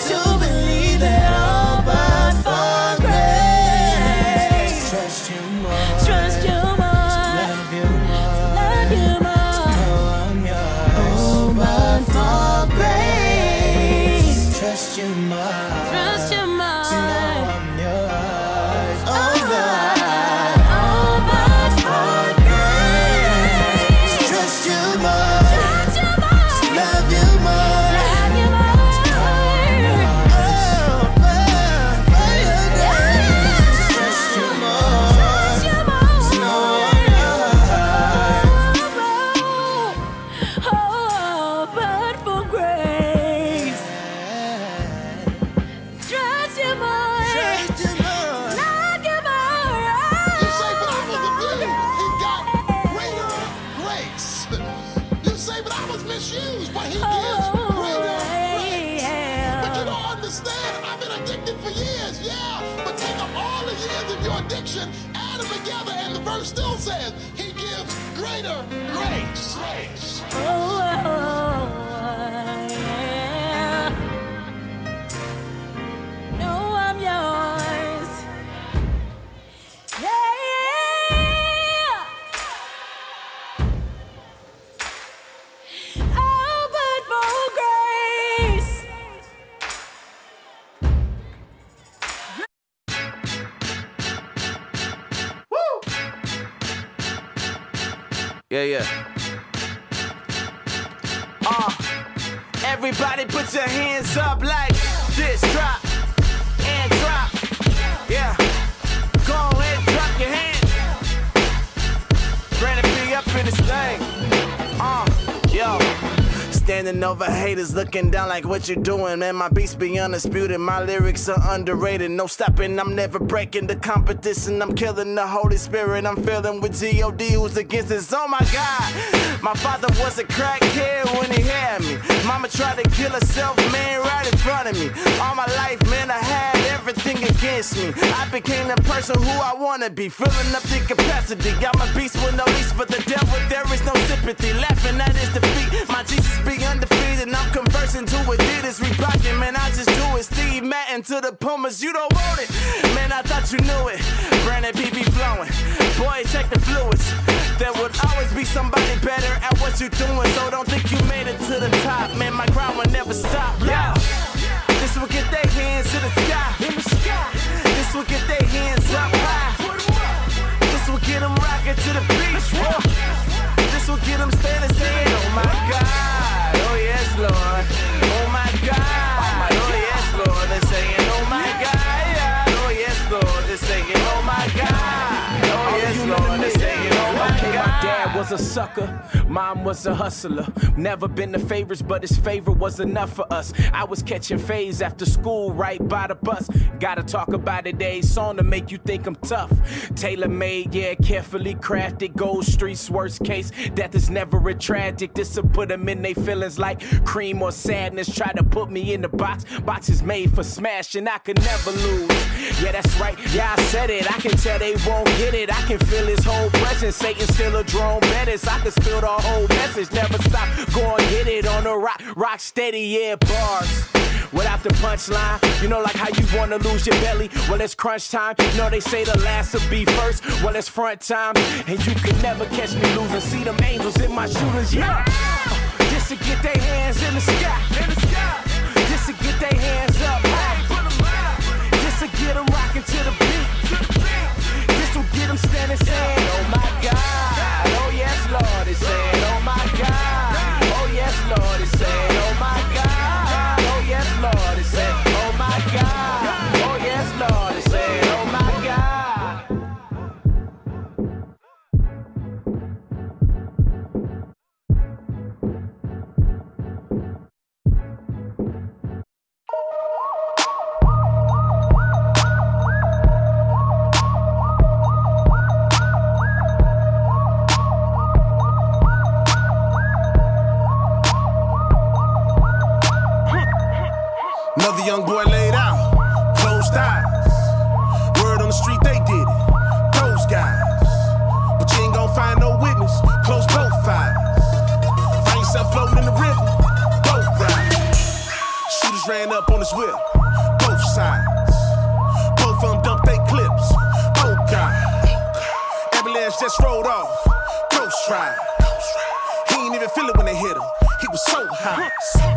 yeah, yeah. Uh, everybody put your hands up like Standing over haters, looking down like what you doing, man. My beats be undisputed, my lyrics are underrated. No stopping, I'm never breaking the competition. I'm killing the Holy Spirit. I'm filling with God who's against this. Oh my God, my father was a crackhead when he had me. Mama tried to kill herself, man, right in front of me. All my life, man, I had everything against me. I became the person who I wanna be, filling up the capacity. I'm a beast with no leash, but the devil there is no sympathy. Laughing at his defeat, my Jesus be undefeated. I'm conversing to Adidas, Reeboking, man, I just do it. Steve Madden to the Pumas, you don't want it, man. I thought you knew it. Brandon BB flowing, boy, check the fluids. There would always be somebody better at what you're doing, so don't think you made it to the top, man. My grind will never stop. Yeah. This will get their hands to the sky. This will get their hands up high. This will get them rocking to the beach. This will get them standing saying, Oh my God. Oh yes, Lord. Oh my God. Oh yes, Lord. They're saying, Oh my God. Oh yes, Lord. They're saying, was a sucker, mom was a hustler. Never been the favorites, but his favor was enough for us. I was catching phase after school, right by the bus. Gotta talk about a song to make you think I'm tough. Tailor made, yeah, carefully crafted. Gold streets, worst case. Death is never a tragic. This'll put them in they feelings like cream or sadness. Try to put me in the box. Box is made for smashing, I could never lose. Yeah, that's right, yeah, I said it. I can tell they won't get it. I can feel his whole presence. Satan's still a drone menace. I can spill the whole message. Never stop, going hit it on the rock, rock steady, yeah, bars without the punchline. You know, like how you wanna lose your belly. Well, it's crunch time. You know, they say the last will be first. Well, it's front time. And you can never catch me losing. See them angels in my shooters, yeah. Just to get their hands in the sky. In the sky. Just to get their hands up rocking to the beat. This will get them standing saying, oh my God. Oh yes, Lord, it's saying, oh my God. Oh yes, Lord, it's saying. young boy laid out, closed eyes. Word on the street, they did it. Those guys. But you ain't gonna find no witness, close both eyes. Find yourself floating in the river, boat ride. Shooters ran up on his whip, both sides. Both of them dumped their clips, oh God. Avalanche just rolled off, ghost ride. He ain't even feel it when they hit him, he was so high.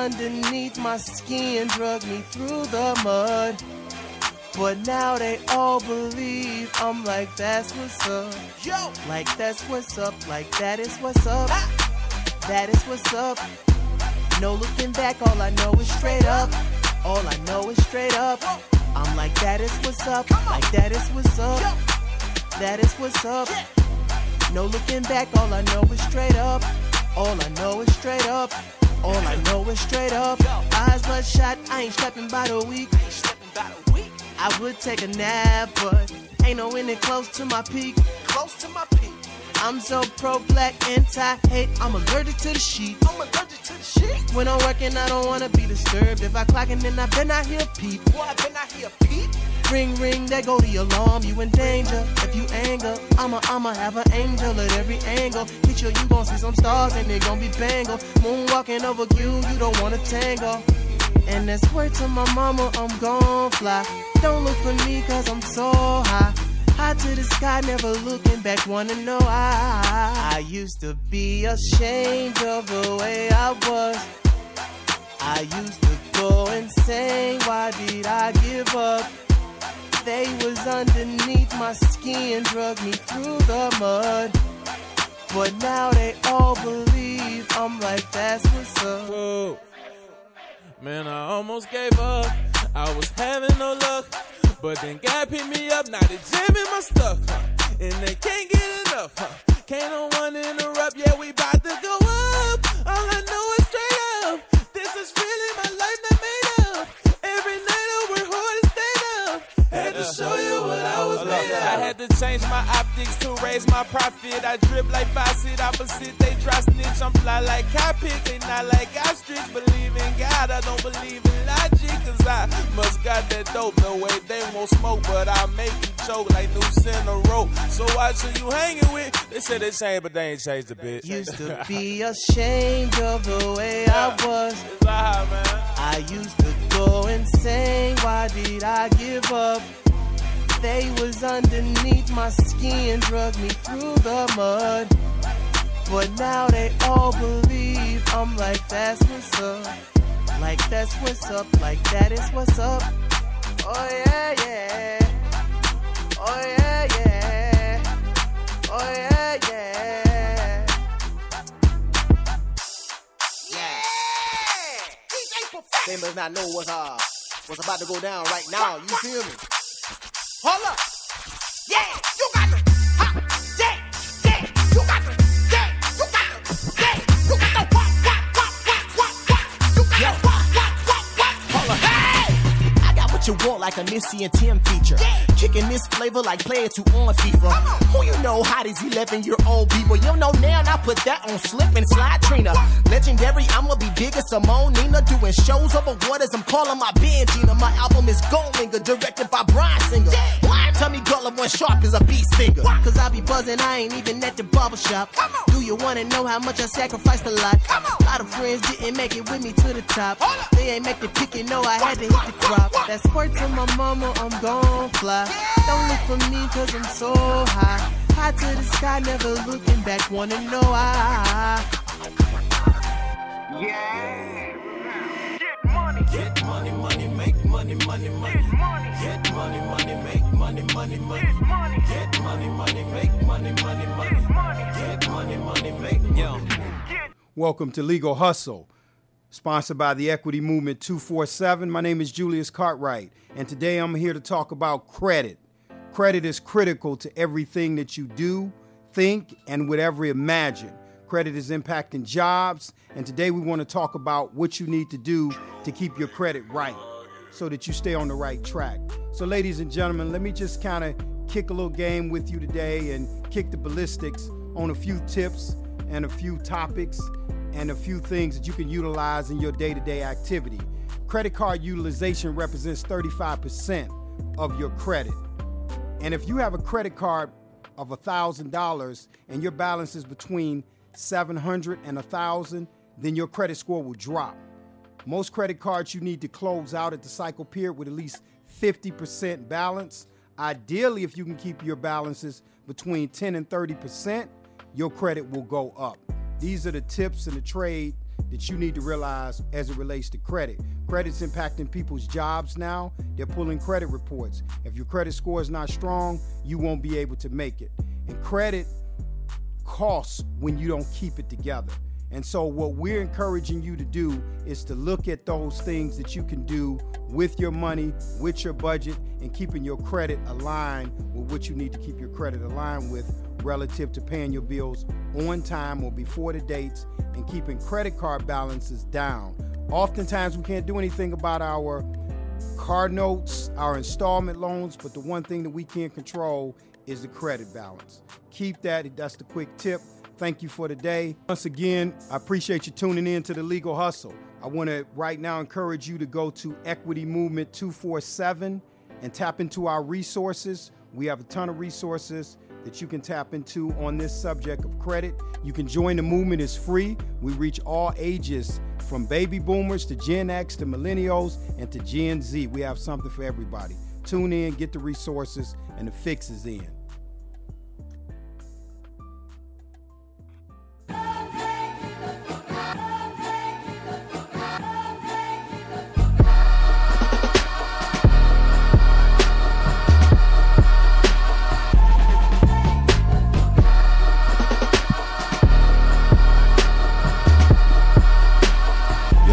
Underneath my skin, drug me through the mud. But now they all believe I'm like that's what's up. Yo, like that's what's up. Like that is what's up. That is what's up. No looking back, all I know is straight up. All I know is straight up. I'm like that is what's up. Like that is what's up. That is what's up. No looking back, all I know is straight up. All I know is straight up. All I know is straight up. Eyes bloodshot, I ain't stepping by the week. I would take a nap, but ain't no in it close to my peak. Close to my peak. I'm so pro black, anti hate. I'm allergic to the sheet. I'm allergic to the sheet. When I'm working, I don't wanna be disturbed. If I clock in, then I better not hear a peep. Boy, I better not hear a peep. Ring, ring, there go the alarm. You in danger. If you anger, I'ma, I'ma have an angel at every angle. Hit you, you gon' see some stars and they gon' be bangle. Moonwalking over you, you don't wanna tangle. And that's word to my mama, I'm gon' fly. Don't look for me, cause I'm so high. High to the sky, never looking back, wanna know I. I used to be ashamed of the way I was. I used to go insane, why did I give up? They was underneath my skin, drug me through the mud. But now they all believe I'm like, that's what's up. Whoa. Man, I almost gave up. I was having no luck. But then God picked me up, now they jamming my stuff. Huh? And they can't get enough. Huh? Can't no one interrupt, yeah, we bout to go up. All I know is straight up. This is really my life had to change my optics to raise my profit. I drip like Faucet, opposite they try snitch. I'm fly like Cockpit, they not like ostrich. Believe in God, I don't believe in logic. Cause I must got that dope. No way they won't smoke, but I make you choke like new center rope. So watch who you hanging with. They said they changed, but they ain't changed a bit. Used to be ashamed of the way I was. It's high, man. I used to go insane. Why did I give up? They was underneath my skin, drug me through the mud. But now they all believe I'm like that's what's up. Like that's what's up. Like that is what's up. Oh yeah, yeah. Oh yeah, yeah. Oh yeah, yeah, yeah. They must not know what's uh what's about to go down right now. You feel me? Hold you want like a Missy and Tim feature. Kicking this flavor like player two on FIFA. Who you know hot as 11 year old people? You know now, and I put that on slip and slide Trina. Legendary, I'ma be big as Simone Nina. Doing shows over waters, I'm calling my Bangina. My album is Goldfinger, directed by Bryan Singer. Why? Tell me Gullah one sharp is a beast finger. Cause I be buzzing, I ain't even at the barber shop. Do you wanna know how much I sacrificed a lot? A lot of friends didn't make it with me to the top. They ain't make the you know I had to hit the crop. That's word to my mama, I'm gon' fly. Don't look for me cause I'm so high. High to the sky, never looking back, wanna know why. Get money, money, make money, money, money. Get money, money, make money, money, money. Get money, money, make money, money, money. Get money, money, make money. Welcome to Legal Hustle, sponsored by the Equity Movement 247. My name is Julius Cartwright, and today I'm here to talk about credit. Credit is critical to everything that you do, think, and would ever imagine. Credit is impacting jobs, and today we want to talk about what you need to do to keep your credit right so that you stay on the right track. So, ladies and gentlemen, let me just kind of kick a little game with you today and kick the ballistics on a few tips and a few topics and a few things that you can utilize in your day to day activity. Credit card utilization represents 35% of your credit. And if you have a credit card of $1,000 and your balance is between 700 and 1000 then your credit score will drop. Most credit cards you need to close out at the cycle period with at least 50% balance. Ideally, if you can keep your balances between 10 and 30%, your credit will go up. These are the tips and the trade that you need to realize as it relates to credit. Credit's impacting people's jobs now. They're pulling credit reports. If your credit score is not strong, you won't be able to make it. And credit costs when you don't keep it together. And so, what we're encouraging you to do is to look at those things that you can do with your money, with your budget, and keeping your credit aligned with what you need to keep your credit aligned with relative to paying your bills on time or before the dates and keeping credit card balances down. Oftentimes, we can't do anything about our car notes, our installment loans, but the one thing that we can control is the credit balance. Keep that, that's the quick tip. Thank you for today. Once again, I appreciate you tuning in to the Legal Hustle. I want to right now encourage you to go to Equity Movement 247 and tap into our resources. We have a ton of resources that you can tap into on this subject of credit. You can join the movement, it's free. We reach all ages from baby boomers to Gen X to millennials and to Gen Z. We have something for everybody. Tune in, get the resources, and the fix is in.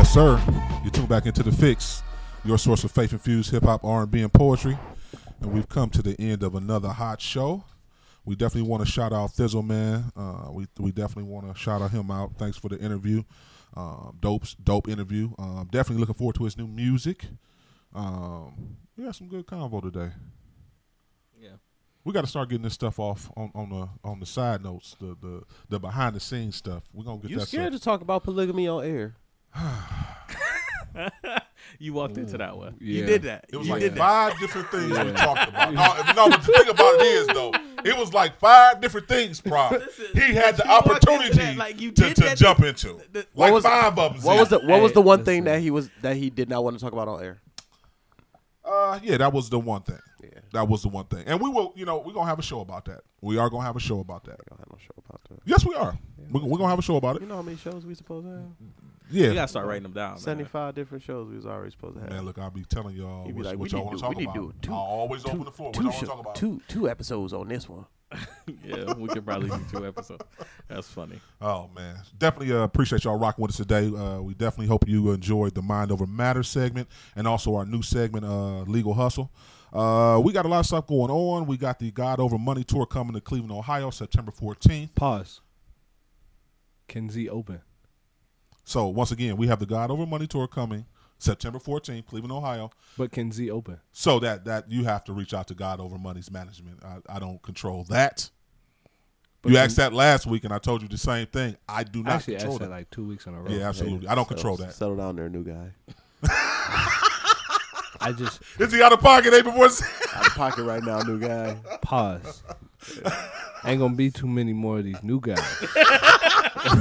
Yes, sir. You tune back into the Fixx, your source of faith infused hip hop, R and B, and poetry. And we've come to the end of another hot show. We definitely want to shout out Thi'sl Man. Uh, we we definitely want to shout out him out. Thanks for the interview. Um, dope dope interview. Um, definitely looking forward to his new music. Um, we got some good convo today. Yeah. We got to start getting this stuff off on, on the on the side notes, the the, the behind the scenes stuff. We're gonna get You that scared stuff. to talk about polygamy on air? you walked into that one. Yeah. You did that. It was you like did that. five different things we talked about. No, no, but the thing about it is though, it was like five different things, Prof. He had the you walked into opportunity that like you to, to that- jump into. Like five of them. What was the What was the one thing that he was that he did not want to talk about on air? Uh, yeah, that was the one thing. Yeah. That was the one thing. And we will, you know, we're gonna have a show about that. We are gonna have a show about that. We're gonna have no show about that. Yes, we are. We're, we're gonna have a show about it. You know how many shows we supposed to have? Yeah. You gotta start writing them down. man. Seventy-five different shows we was already supposed to have. Man, look, I'll be telling y'all He'd be what, like, what we y'all need want to to- talk we need to about. do two- I'll always open the floor. What Two, y'all want to show- talk about? two two episodes on this one. yeah, we could probably do two episodes. That's funny. Oh man, definitely uh, appreciate y'all rocking with us today. Uh, we definitely hope you enjoyed the Mind Over Matter segment and also our new segment, uh, Legal Hustle. Uh, we got a lot of stuff going on. We got the God Over Money tour coming to Cleveland, Ohio, September 14th. Pause. Kenzie Open. So once again, we have the God Over Money tour coming September 14th, Cleveland, Ohio. But Kenzie Open. So that that you have to reach out to God Over Money's management. I, I don't control that. But you can- asked that last week, and I told you the same thing. I do I not actually control asked that. that like two weeks in a row. Yeah, absolutely. I don't Settle- control that. Settle down there, new guy. I just Is he out of pocket? Eight before out of pocket right now, new guy. pause. Ain't gonna be too many more of these new guys.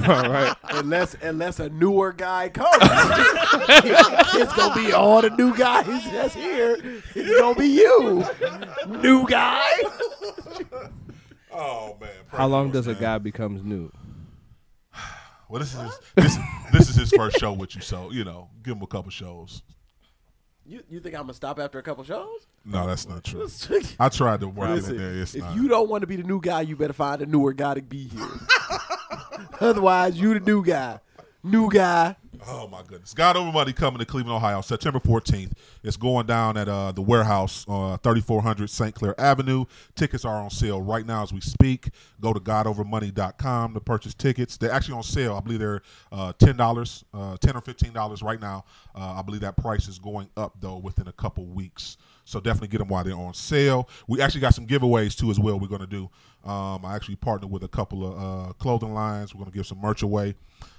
All right. Unless unless a newer guy comes, it's gonna be all the new guys that's here. It's gonna be you, new guy. Oh man. How long does a guy becomes new? Well, this is his, this this is his first show with you, so you know, give him a couple shows. You you think I'm gonna stop after a couple shows? No, that's not true. I tried to work it Listen, there. It's if not. you don't want to be the new guy, you better find a newer guy to be here. Otherwise, you the new guy. New guy. Oh my goodness! God Over Money coming to Cleveland, Ohio, September 14th. It's going down at uh, the warehouse, uh, 3400 St. Clair Avenue. Tickets are on sale right now as we speak. Go to GodOverMoney.com to purchase tickets. They're actually on sale. I believe they're uh, ten dollars, uh, ten or fifteen dollars right now. Uh, I believe that price is going up though within a couple weeks. So definitely get them while they're on sale. We actually got some giveaways too as well. We're going to do. Um, I actually partnered with a couple of uh, clothing lines. We're going to give some merch away,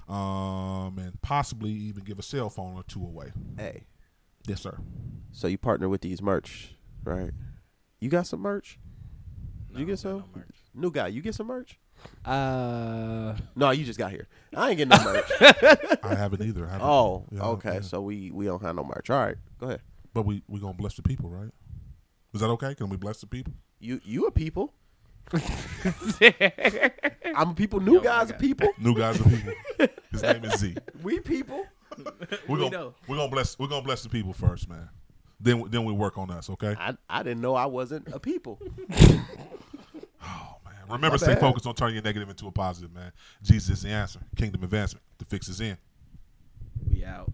um, and possibly even give a cell phone or two away. Hey. Yes, sir. So you partner with these merch, right? You got some merch? Did you get some? Merch. New guy, you get some merch? Uh, no, you just got here. I ain't getting no merch. I haven't either. I haven't- oh, yeah, okay. yeah. So we we don't have no merch. All right, go ahead. But we we gonna bless the people, right? Is that okay? Can we bless the people? You you a people. I'm a people. New oh guys a people. New guys are people. His name is Z. We people. We're gonna know. we're gonna bless we're gonna bless the people first, man. Then then we work on us, okay? I I didn't know I wasn't a people. Oh man. Remember, My stay bad. focused on turning your negative into a positive, man. Jesus is the answer. Kingdom advancement. The fix is in. We out.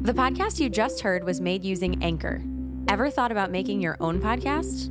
The podcast you just heard was made using Anchor. Ever thought about making your own podcast?